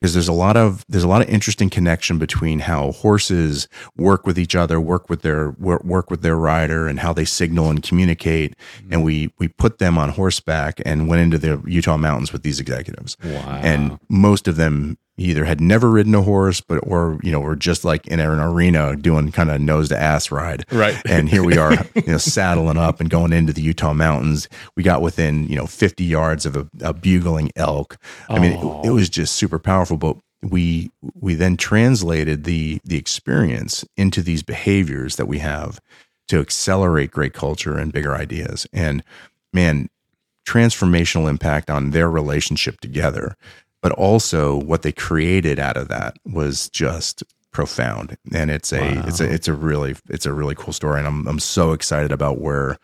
because there's a lot of there's a lot of interesting connection between how horses work with each other, work with their work, with their rider, and how they signal and communicate. Mm-hmm. And we we put them on horseback and went into the Utah mountains with these executives, Wow. and most of them either had never ridden a horse, but or you know were just like in an arena doing kind of nose to ass ride, Right. and here we are, (laughs) you know, saddling up and going into the Utah mountains. We got within, you know, 50 yards of a, a bugling elk. I mean, it, it was just super powerful. But we we then translated the the experience into these behaviors that we have to accelerate great culture and bigger ideas. And man, transformational impact on their relationship together, but also what they created out of that was just profound. And it's a Wow. it's a it's a really it's a really cool story. And I'm I'm so excited about where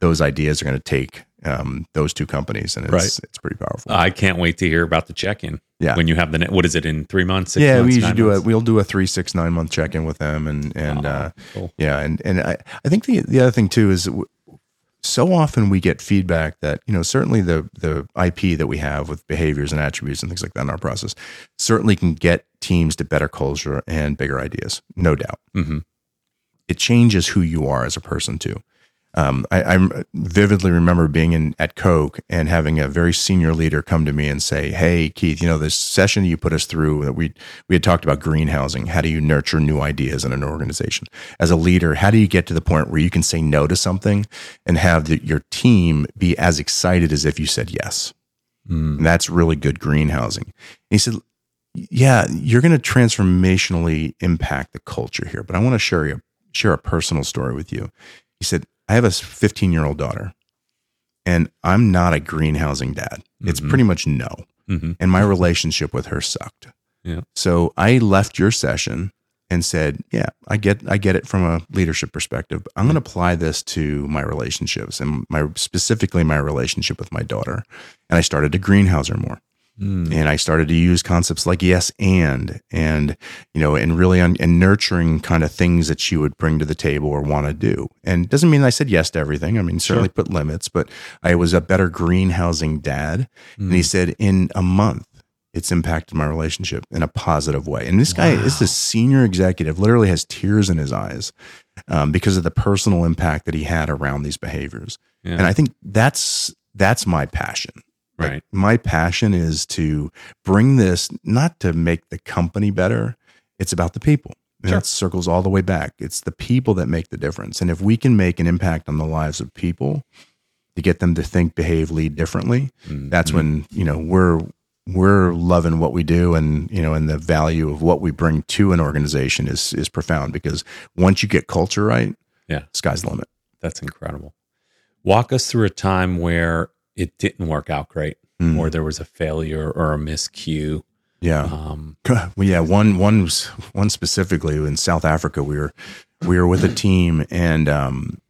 those ideas are going to take um, those two companies, and it's Right. it's pretty powerful. I can't wait to hear about the check-in. Yeah. When you have the what is it in three months? Yeah, months, we usually do a months? we'll do a three, six, nine month check in with them, and and Oh, uh, cool. yeah, and and I I think the the other thing too is so often we get feedback that you know certainly the the IP that we have with behaviors and attributes and things like that in our process certainly can get teams to better culture and bigger ideas, no doubt. Mhm. It changes who you are as a person too. Um, I, I vividly remember being in at Coke and having a very senior leader come to me and say, "Hey, Keith, you know this session you put us through that we we had talked about greenhousing. How do you nurture new ideas in an organization? As a leader, how do you get to the point where you can say no to something and have the, your team be as excited as if you said yes? Mm. And that's really good greenhousing." he said, "Yeah, you're going to transformationally impact the culture here, but I want to share you share a personal story with you." He said, I have a 15 year old daughter and I'm not a greenhousing dad. It's Mhm. pretty much no. Mhm. And my relationship with her sucked. Yeah. So I left your session and said, yeah, I get, I get it from a leadership perspective. I'm going to apply this to my relationships and my, specifically my relationship with my daughter. And I started to greenhouse her more. Mm. and I started to use concepts like yes and and you know and really un- and nurturing kind of things that she would bring to the table or want to do. And doesn't mean I said yes to everything. I mean certainly put limits, but I was a better greenhousing dad. And he Mm. said in a month it's impacted my relationship in a positive way. And this guy is Wow. a senior executive, literally has tears in his eyes um, because of the personal impact that he had around these behaviors. Yeah. And I think that's that's my passion. Like, right. my passion is to bring this not to make the company better. It's about the people. And Sure. It circles all the way back. It's the people that make the difference. And if we can make an impact on the lives of people to get them to think, behave, lead differently, that's Mhm. when, you know, we're we're loving what we do and you know and the value of what we bring to an organization is is profound because once you get culture right Yeah. sky's the limit That's incredible. Walk us through a time where it didn't work out great, Mm. or there was a failure or a miscue. yeah Um, (laughs) well, yeah, one one was one specifically in South Africa. We were we were with a team, and um,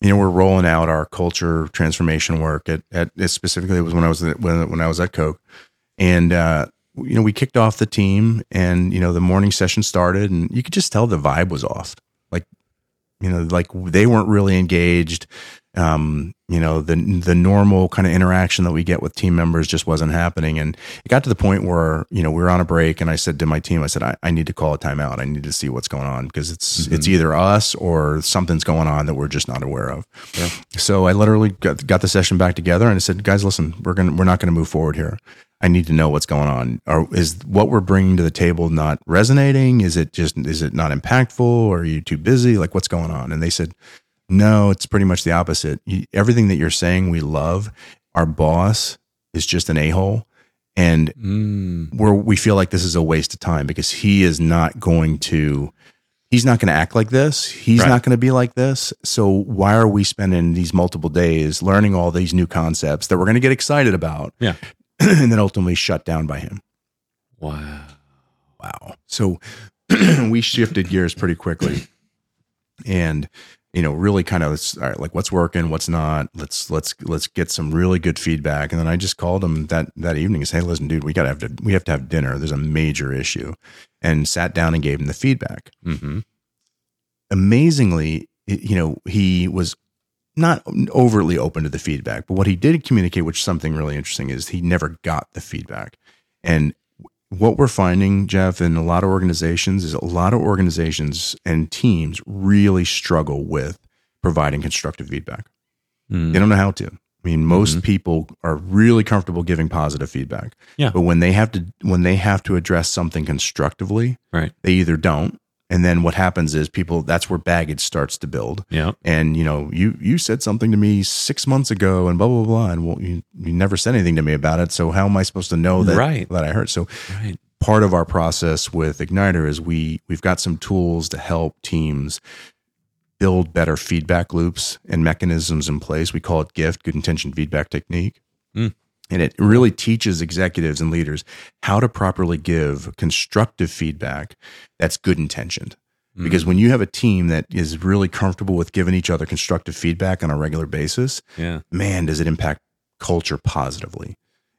you know, we're rolling out our culture transformation work. At, at specifically, it was when I was at, when when I was at Coke, and uh, you know, we kicked off the team, and you know, the morning session started, and you could just tell the vibe was off. Like, you know, like they weren't really engaged. Um, you know, the the normal kind of interaction that we get with team members just wasn't happening, and it got to the point where you know we were on a break and i said to my team i said i, I need to call a timeout. I need to see what's going on because it's it's either us or something's going on that we're just not aware of. Yeah. so i literally got, got the session back together and i said guys listen we're gonna we're not gonna move forward here. I need to know what's going on. Or is what we're bringing to the table not resonating? Is it just is it not impactful? Or are you too busy? Like what's going on? And they said no, it's pretty much the opposite. You, everything that you're saying, we love. Our boss is just an a hole, and mm, we're we feel like this is a waste of time because he is not going to. He's not going to act like this. He's Right. not going to be like this. So why are we spending these multiple days learning all these new concepts that we're going to get excited about? Yeah. (clears throat) and then ultimately shut down by him. wow. Wow. So (clears throat) we shifted gears pretty quickly and you know really kind of all right like what's working what's not? Let's let's let's get some really good feedback. And then i just called him that that evening and said hey listen dude we gotta have to we have to have dinner. There's a major issue. And sat down and gave him the feedback. Hmm amazingly you know he was not overtly open to the feedback but what he did communicate which is something really interesting is he never got the feedback. And what we're finding jeff in a lot of organizations is a lot of organizations and teams really struggle with providing constructive feedback Mm. they don't know how to i mean most people are really comfortable giving positive feedback Yeah. but when they have to when they have to address something constructively Right. they either don't and then what happens is people that's where baggage starts to build Yeah. and you know you you said something to me six months ago and blah blah blah and well you, you never said anything to me about it so how am i supposed to know that Right. that i heard so Right. part of our process with igniter is we we've got some tools to help teams build better feedback loops and mechanisms in place we call it gift good intention feedback technique Mm. And it really teaches executives and leaders how to properly give constructive feedback that's good intentioned Mm. because when you have a team that is really comfortable with giving each other constructive feedback on a regular basis Yeah. man does it impact culture positively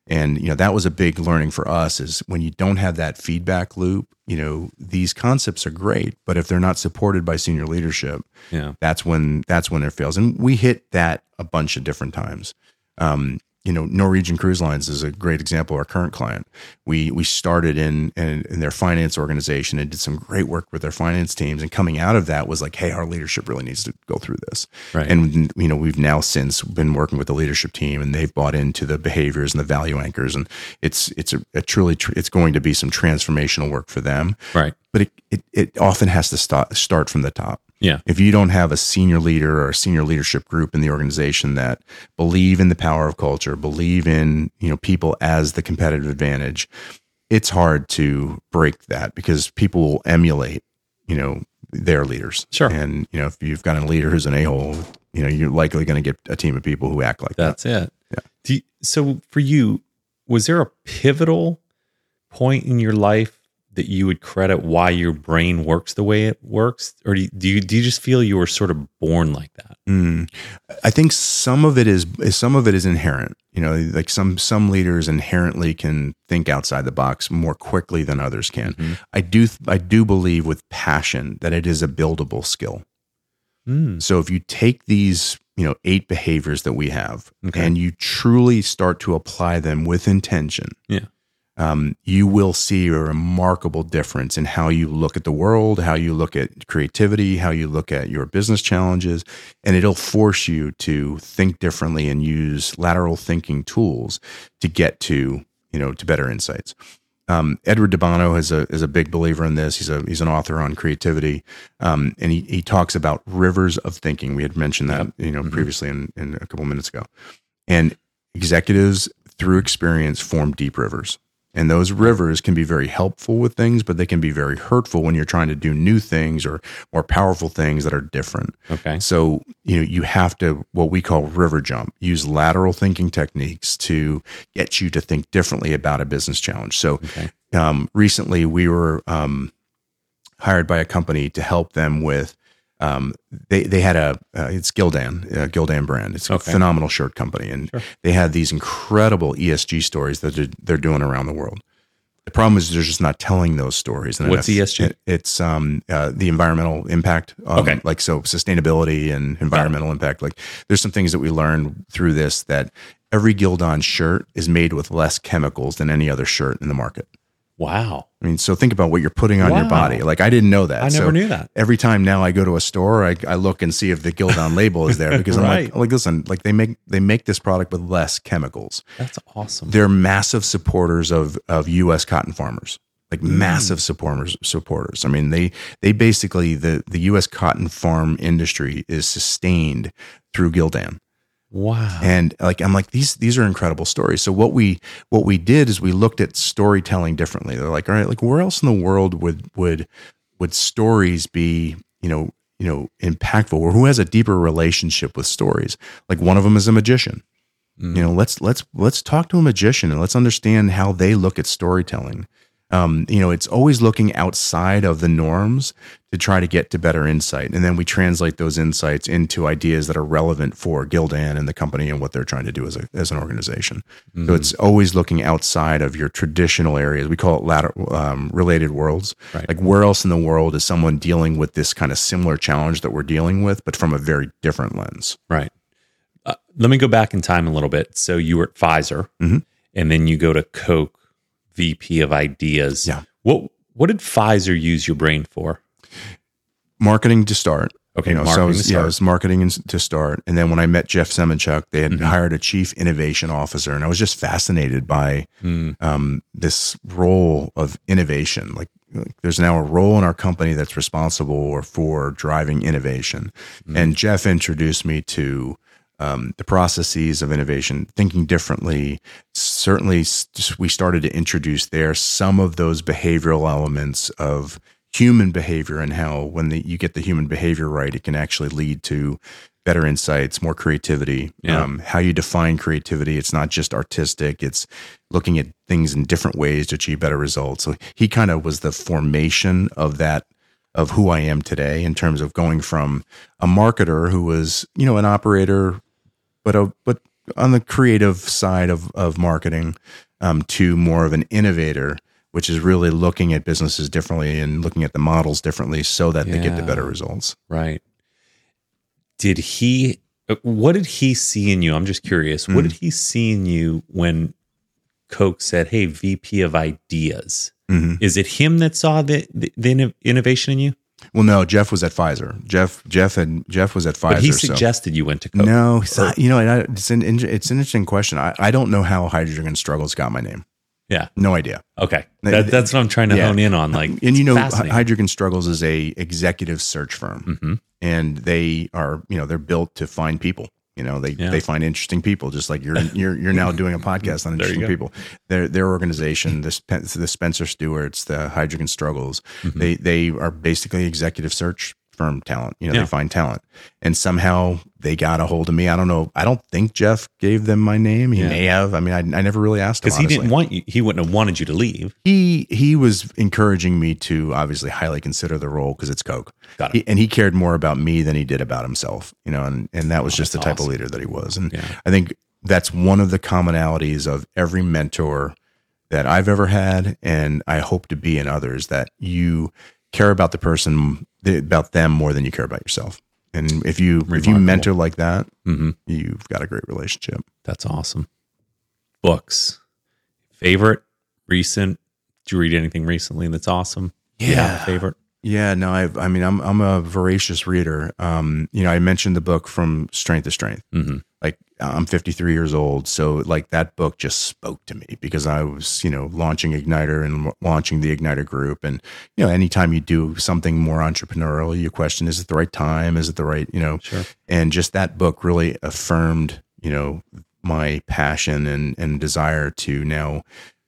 and you know that was a big learning for us is when you don't have that feedback loop you know these concepts are great but if they're not supported by senior leadership Yeah. that's when that's when it fails and we hit that a bunch of different times um, you know norwegian cruise lines is a great example our current client we we started in, in in their finance organization and did some great work with their finance teams and coming out of that was like hey our leadership really needs to go through this Right. and you know we've now since been working with the leadership team and they've bought into the behaviors and the value anchors and it's it's a, a truly tr- it's going to be some transformational work for them right. but it it, it often has to start start from the top Yeah. if you don't have a senior leader or a senior leadership group in the organization that believe in the power of culture, believe in, you know, people as the competitive advantage, it's hard to break that because people will emulate, you know, their leaders. Sure. And, you know, if you've got a leader who's an a-hole, you know, you're likely going to get a team of people who act like that. That's it. Yeah. Do you- so for you, was there a pivotal point in your life that you would credit why your brain works the way it works, or do you do you, do you just feel you were sort of born like that? Mm. I think some of it is some of it is inherent. You know, like some some leaders inherently can think outside the box more quickly than others can. Mm-hmm. I do I do believe with passion that it is a buildable skill. Mm. So if you take these, you know, eight behaviors that we have Okay. and you truly start to apply them with intention, Yeah. Um, you will see a remarkable difference in how you look at the world, how you look at creativity, how you look at your business challenges, and it'll force you to think differently and use lateral thinking tools to get to you know to better insights. Um, Edward de Bono is a is a big believer in this. He's a he's an author on creativity, um, and he he talks about rivers of thinking. We had mentioned that you know previously in, in a couple minutes ago, and executives through experience form deep rivers. And those rivers can be very helpful with things, but they can be very hurtful when you're trying to do new things or more powerful things that are different. Okay. So, you know, you have to what we call river jump, use lateral thinking techniques to get you to think differently about a business challenge. So, Okay. um, recently we were um, hired by a company to help them with. Um, they they had a uh, it's Gildan uh, Gildan brand. It's Okay. a phenomenal shirt company, and Sure. they had these incredible ESG stories that they're, they're doing around the world. The problem is they're just not telling those stories. And What's ESG? it- it's um, uh, the environmental impact. Um, Okay. Like so, sustainability and environmental impact. Like there's some things that we learned through this that every Gildan shirt is made with less chemicals than any other shirt in the market. Wow. I mean, so think about what you're putting on your body. Like I didn't know that. I never So knew that. Every time now I go to a store, I, I look and see if the Gildan label is there (laughs) because I'm like, like, listen, like they make they make this product with less chemicals. That's awesome. They're massive supporters of of U.S. cotton farmers, like Mm. massive supporters. Supporters. I mean, they they basically the the U.S. cotton farm industry is sustained through Gildan wow. and like i'm like these these are incredible stories. So what we what we did is we looked at storytelling differently. They're like all right like where else in the world would would would stories be you know you know impactful? Or who has a deeper relationship with stories? Like one of them is a magician. Mm. You know let's let's let's talk to a magician and let's understand how they look at storytelling um, you know it's always looking outside of the norms to try to get to better insight and then we translate those insights into ideas that are relevant for gildan and the company and what they're trying to do as, a, as an organization so it's always looking outside of your traditional areas we call it lateral, um, related worlds Right. like where else in the world is someone dealing with this kind of similar challenge that we're dealing with but from a very different lens Right. Uh, let me go back in time a little bit. So you were at Pfizer, Mhm. and then you go to Coke, VP of Ideas. Yeah. What What did Pfizer use your brain for? marketing to start Okay, you know, so I marketing was, to yeah, start. was marketing to start. And then when I met Jeff Semenchuk, they had Mhm. hired a chief innovation officer, and I was just fascinated by Hmm. um, this role of innovation. Like, like, there's now a role in our company that's responsible or for driving innovation. Hmm. And Jeff introduced me to um, the processes of innovation, thinking differently. Certainly, we started to introduce there some of those behavioral elements of human behavior and how when the, you get the human behavior right, it can actually lead to better insights, more creativity. Yeah. Um, how you define creativity, it's not just artistic; it's looking at things in different ways to achieve better results. So he kind of was the formation of that of who I am today in terms of going from a marketer who was, you know, an operator, but a, but on the creative side of of marketing, um, to more of an innovator, which is really looking at businesses differently and looking at the models differently so that they get the better results. Right. Did he? uh, What did he see in you? I'm just curious. What Mm. did he see in you when Coke said, "Hey, VP of Ideas"? Mhm. Is it him that saw the the, the innovation in you? Well, no, Jeff was at Pfizer. Jeff Jeff and Jeff was at Pfizer. But he so- suggested you went to Coke. No, you know, and I- it's an it's an interesting question. I, I don't know how Heidrick & Struggles got my name. Yeah. No idea. Okay. That, that's what I'm trying to Yeah. hone in on. Like, and you know. Heidrick & Struggles is a executive search firm, Mhm. and they are you know they're built to find people. You know, they Yeah. they find interesting people, just like you're (laughs) you're you're now doing a podcast on interesting people. Their their organization, the the Spencer Stuarts, the Heidrick & Struggles, Mm-hmm. they they are basically executive search firm talent. You know, Yeah. they find talent, and somehow they got a hold of me. I don't know. I don't think Jeff gave them my name. He Yeah. may have. I mean, I, I never really asked him Because he didn't want you, he wouldn't have wanted you to leave. he he was encouraging me to obviously highly consider the role because it's Coke. Got it. He, and he cared more about me than he did about himself. You know, and and that was oh, just the type awesome. of leader that he was. And Yeah. I think that's one of the commonalities of every mentor that I've ever had, and I hope to be in others. That you care about the person about them more than you care about yourself. And if you if you mentor like that, hmm you've got a great relationship. That's awesome. Books. Favorite, recent. Did you read anything recently that's awesome? Do you have a Yeah. favorite? Yeah, no, I I mean I'm I'm a voracious reader. Um, you know, I mentioned the book from strength to strength. hmm Like I'm 53 years old, so like that book just spoke to me because I was, you know, launching Igniter and launching the Igniter group and you know, anytime you do something more entrepreneurial, you question is it the right time? Is it the right, you know, Sure. and just that book really affirmed you know my passion and and desire to now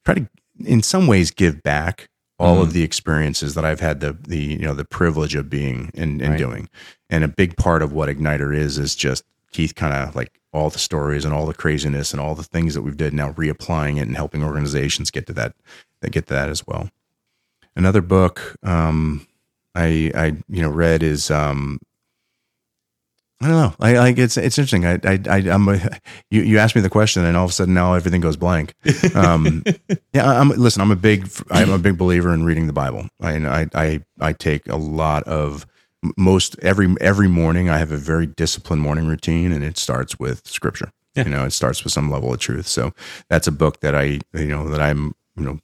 try to in some ways give back all of the experiences that I've had the the you know the privilege of being and, and Right. doing and a big part of what Igniter is is just Keith kind of like all the stories and all the craziness and all the things that we've did now reapplying it and helping organizations get to that that get to that as well. Another book um, I I you know read is um, I don't know. I like it's it's interesting. I I, I I'm a, you you asked me the question and all of a sudden now everything goes blank. Um, (laughs) yeah, I'm listen. I'm a big I'm a big believer in reading the Bible. I I I, I take a lot of most every every morning. I have a very disciplined morning routine, and it starts with Scripture. Yeah. You know, it starts with some level of truth. So that's a book that I you know that I'm you know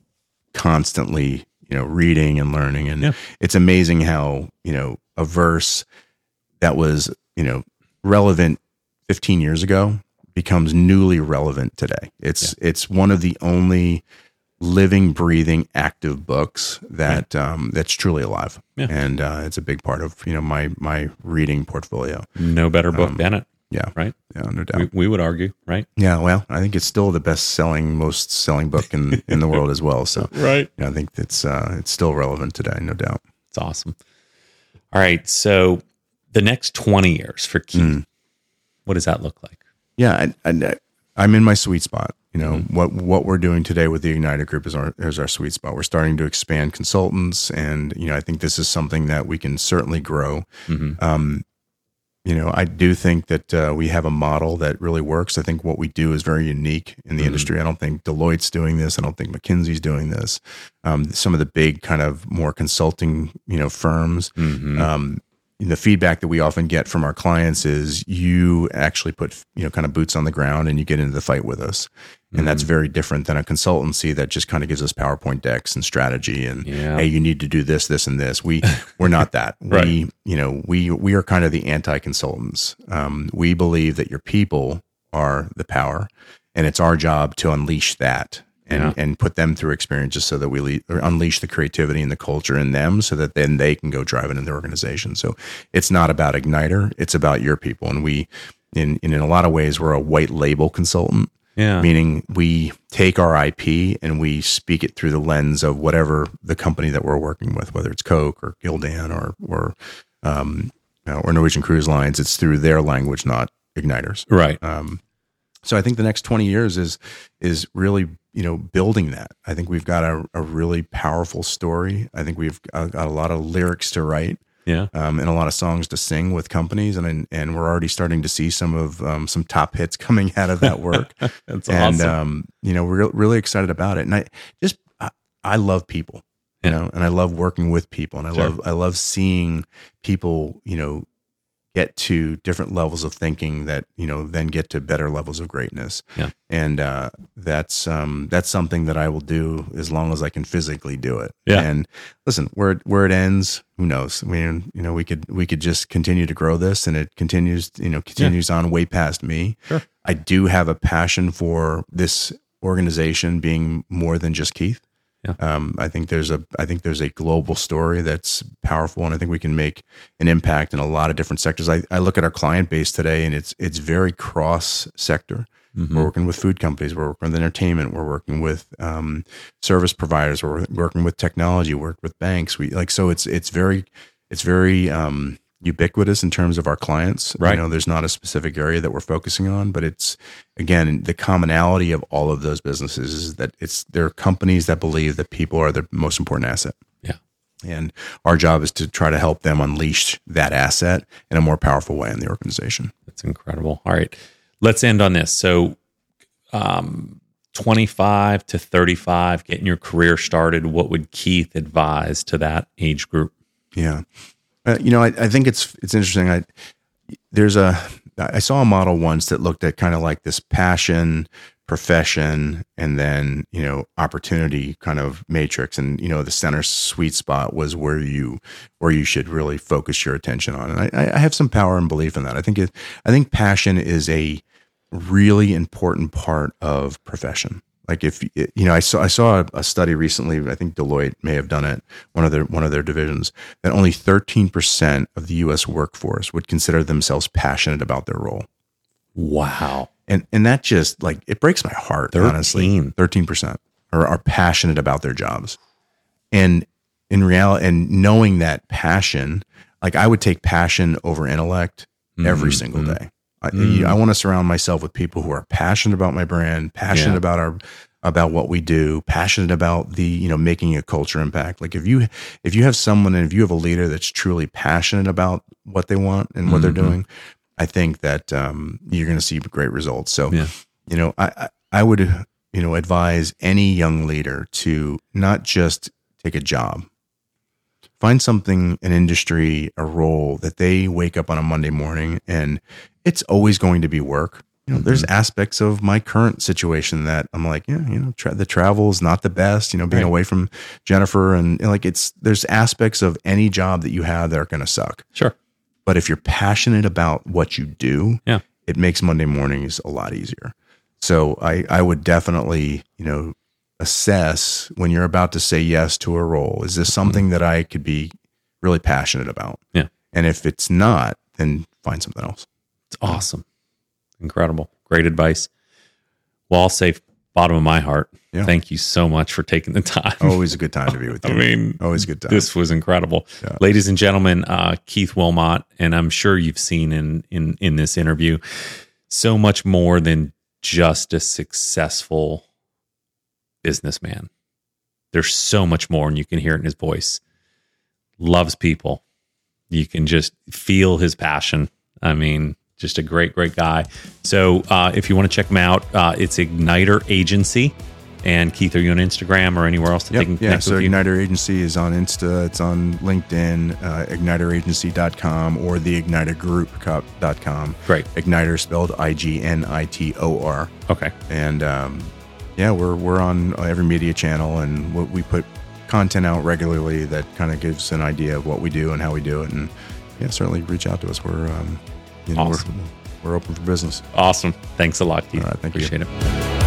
constantly you know reading and learning, and Yeah. it's amazing how you know a verse that was you know relevant 15 years ago becomes newly relevant today. It's it's one of the only living, breathing, active books that um, that's truly alive, Yeah. and uh, it's a big part of you know my my reading portfolio. No better book Um, than it, Yeah, right? yeah, no doubt. We, we would argue, right? yeah, well, I think it's still the best selling, most selling book in in the world as well. So (laughs) Right. yeah, I think it's uh, it's still relevant today, no doubt. It's awesome. All right. So the next 20 years for Keith, Mm. what does that look like? Yeah, and, and uh, I'm in my sweet spot. You know what what we're doing today with the Igniter Group is our is our sweet spot. We're starting to expand consultants, and you know I think this is something that we can certainly grow. Mhm. Um, you know, I do think that uh, we have a model that really works. I think what we do is very unique in the Mhm. industry. I don't think Deloitte's doing this. I don't think McKinsey's doing this. Um, some of the big kind of more consulting, you know, firms Mhm. um, the feedback that we often get from our clients is you actually put you know kind of boots on the ground and you get into the fight with us. And that's very different than a consultancy that just kind of gives us powerpoint decks and strategy and Yeah. hey you need to do this this and this. We we're not (laughs) that. Right. we you know we we are kind of the anti-consultants. Um, we believe that your people are the power and it's our job to unleash that and, Yeah. and put them through experiences so that we le- unleash the creativity and the culture in them so that then they can go drive it in their organization. So it's not about Igniter, it's about your people. And we, in, in, in a lot of ways, we're a white label consultant, yeah. meaning we take our IP and we speak it through the lens of whatever the company that we're working with, whether it's Coke or Gildan or, or, um, or Norwegian Cruise Lines. It's through their language, not Igniters. right. Um, so I think the next 20 years is is really you know building that. I think we've got a, a really powerful story. I think we've got got a lot of lyrics to write Yeah. um, and a lot of songs to sing with companies, and and we're already starting to see some of um, some top hits coming out of that work. (laughs) That's and awesome. um, you know we're really excited about it. And I just I, I love people, you Yeah. know, and I love working with people, and I Sure. love I love seeing people, you know, get to different levels of thinking that you know then get to better levels of greatness. Yeah. and uh, that's um, that's something that I will do as long as I can physically do it. Yeah. and listen, where it, where it ends, who knows? I mean, you know, we could we could just continue to grow this, and it continues, you know, continues on way past me. Sure. I do have a passion for this organization being more than just Keith. Yeah. Um, I think there's a I think there's a global story that's powerful, and I think we can make an impact in a lot of different sectors. I, I look at our client base today, and it's it's very cross sector. Mhm. We're working with food companies. We're working with entertainment. We're working with um, service providers. We're working with technology. We Work with banks. We like so it's it's very it's very um, ubiquitous in terms of our clients. Right. You know, there's not a specific area that we're focusing on, but it's again the commonality of all of those businesses is that it's they're companies that believe that people are the most important asset. Yeah. And our job is to try to help them unleash that asset in a more powerful way in the organization. That's incredible. All right. Let's end on this. So, um, 25 to 35, getting your career started, what would Keith advise to that age group? Yeah. Uh, you know, I, I think it's it's interesting. I there's a I saw a model once that looked at kind of like this passion, profession, and then you know opportunity kind of matrix, and you know the center sweet spot was where you where you should really focus your attention on. And I, I have some power and belief in that. I think it I think passion is a really important part of profession. Like if you know, I saw I saw a study recently. I think Deloitte may have done it. One of their one of their divisions that only thirteen percent of the U.S. workforce would consider themselves passionate about their role. Wow, and and that just like it breaks my heart. 13. Honestly, thirteen percent are are passionate about their jobs, and in reality, and knowing that passion, like I would take passion over intellect every Mhm, single mhm. day. I, Mm. I want to surround myself with people who are passionate about my brand, passionate Yeah. about our about what we do, passionate about the you know making a culture impact. Like if you if you have someone and if you have a leader that's truly passionate about what they want and what they're Mhm. doing, I think that um, you're going to see great results. So Yeah. you know, I I- I would you know advise any young leader to not just take a job. Find something, an industry, a role that they wake up on a Monday morning and it's always going to be work. You know, there's mm-hmm. aspects of my current situation that I'm like, yeah, you know, tra- the travel is not the best. You know, being Right. away from Jennifer and, and like it's there's aspects of any job that you have that are going to suck. sure. But if you're passionate about what you do, Yeah. it makes Monday mornings a lot easier. So I, I would definitely, you know, assess when you're about to say yes to a role. Is this mm-hmm. something that I could be really passionate about? Yeah. And if it's not, then find something else. It's awesome. Incredible. Great advice. Well, I'll say bottom of my heart. Yeah. Thank you so much for taking the time. (laughs) Always a good time to be with (laughs) you. I mean, Always a good time. this was incredible. Yeah. Ladies and gentlemen, uh, Keith Wilmot, and I'm sure you've seen in in in this interview so much more than just a successful businessman. There's so much more, and you can hear it in his voice. Loves people. You can just feel his passion. I mean, just a great, great guy. So, uh, if you want to check him out, uh, it's Ignitor Agency. And Keith, are you on Instagram or anywhere else that they can Yeah. connect So with you? Ignitor Agency is on Insta, it's on LinkedIn, uh, ignitoragency.com or the ignitorgroup.com. Great. Ignitor spelled I G N I T O R. Okay. And um, yeah, we're, we're on every media channel and we- we put content out regularly that kind of gives an idea of what we do and how we do it. And yeah, certainly reach out to us. We're, um, you know, Awesome. we're, we're open for business. Awesome. Thanks a lot, Keith. All right, thank you. Appreciate it.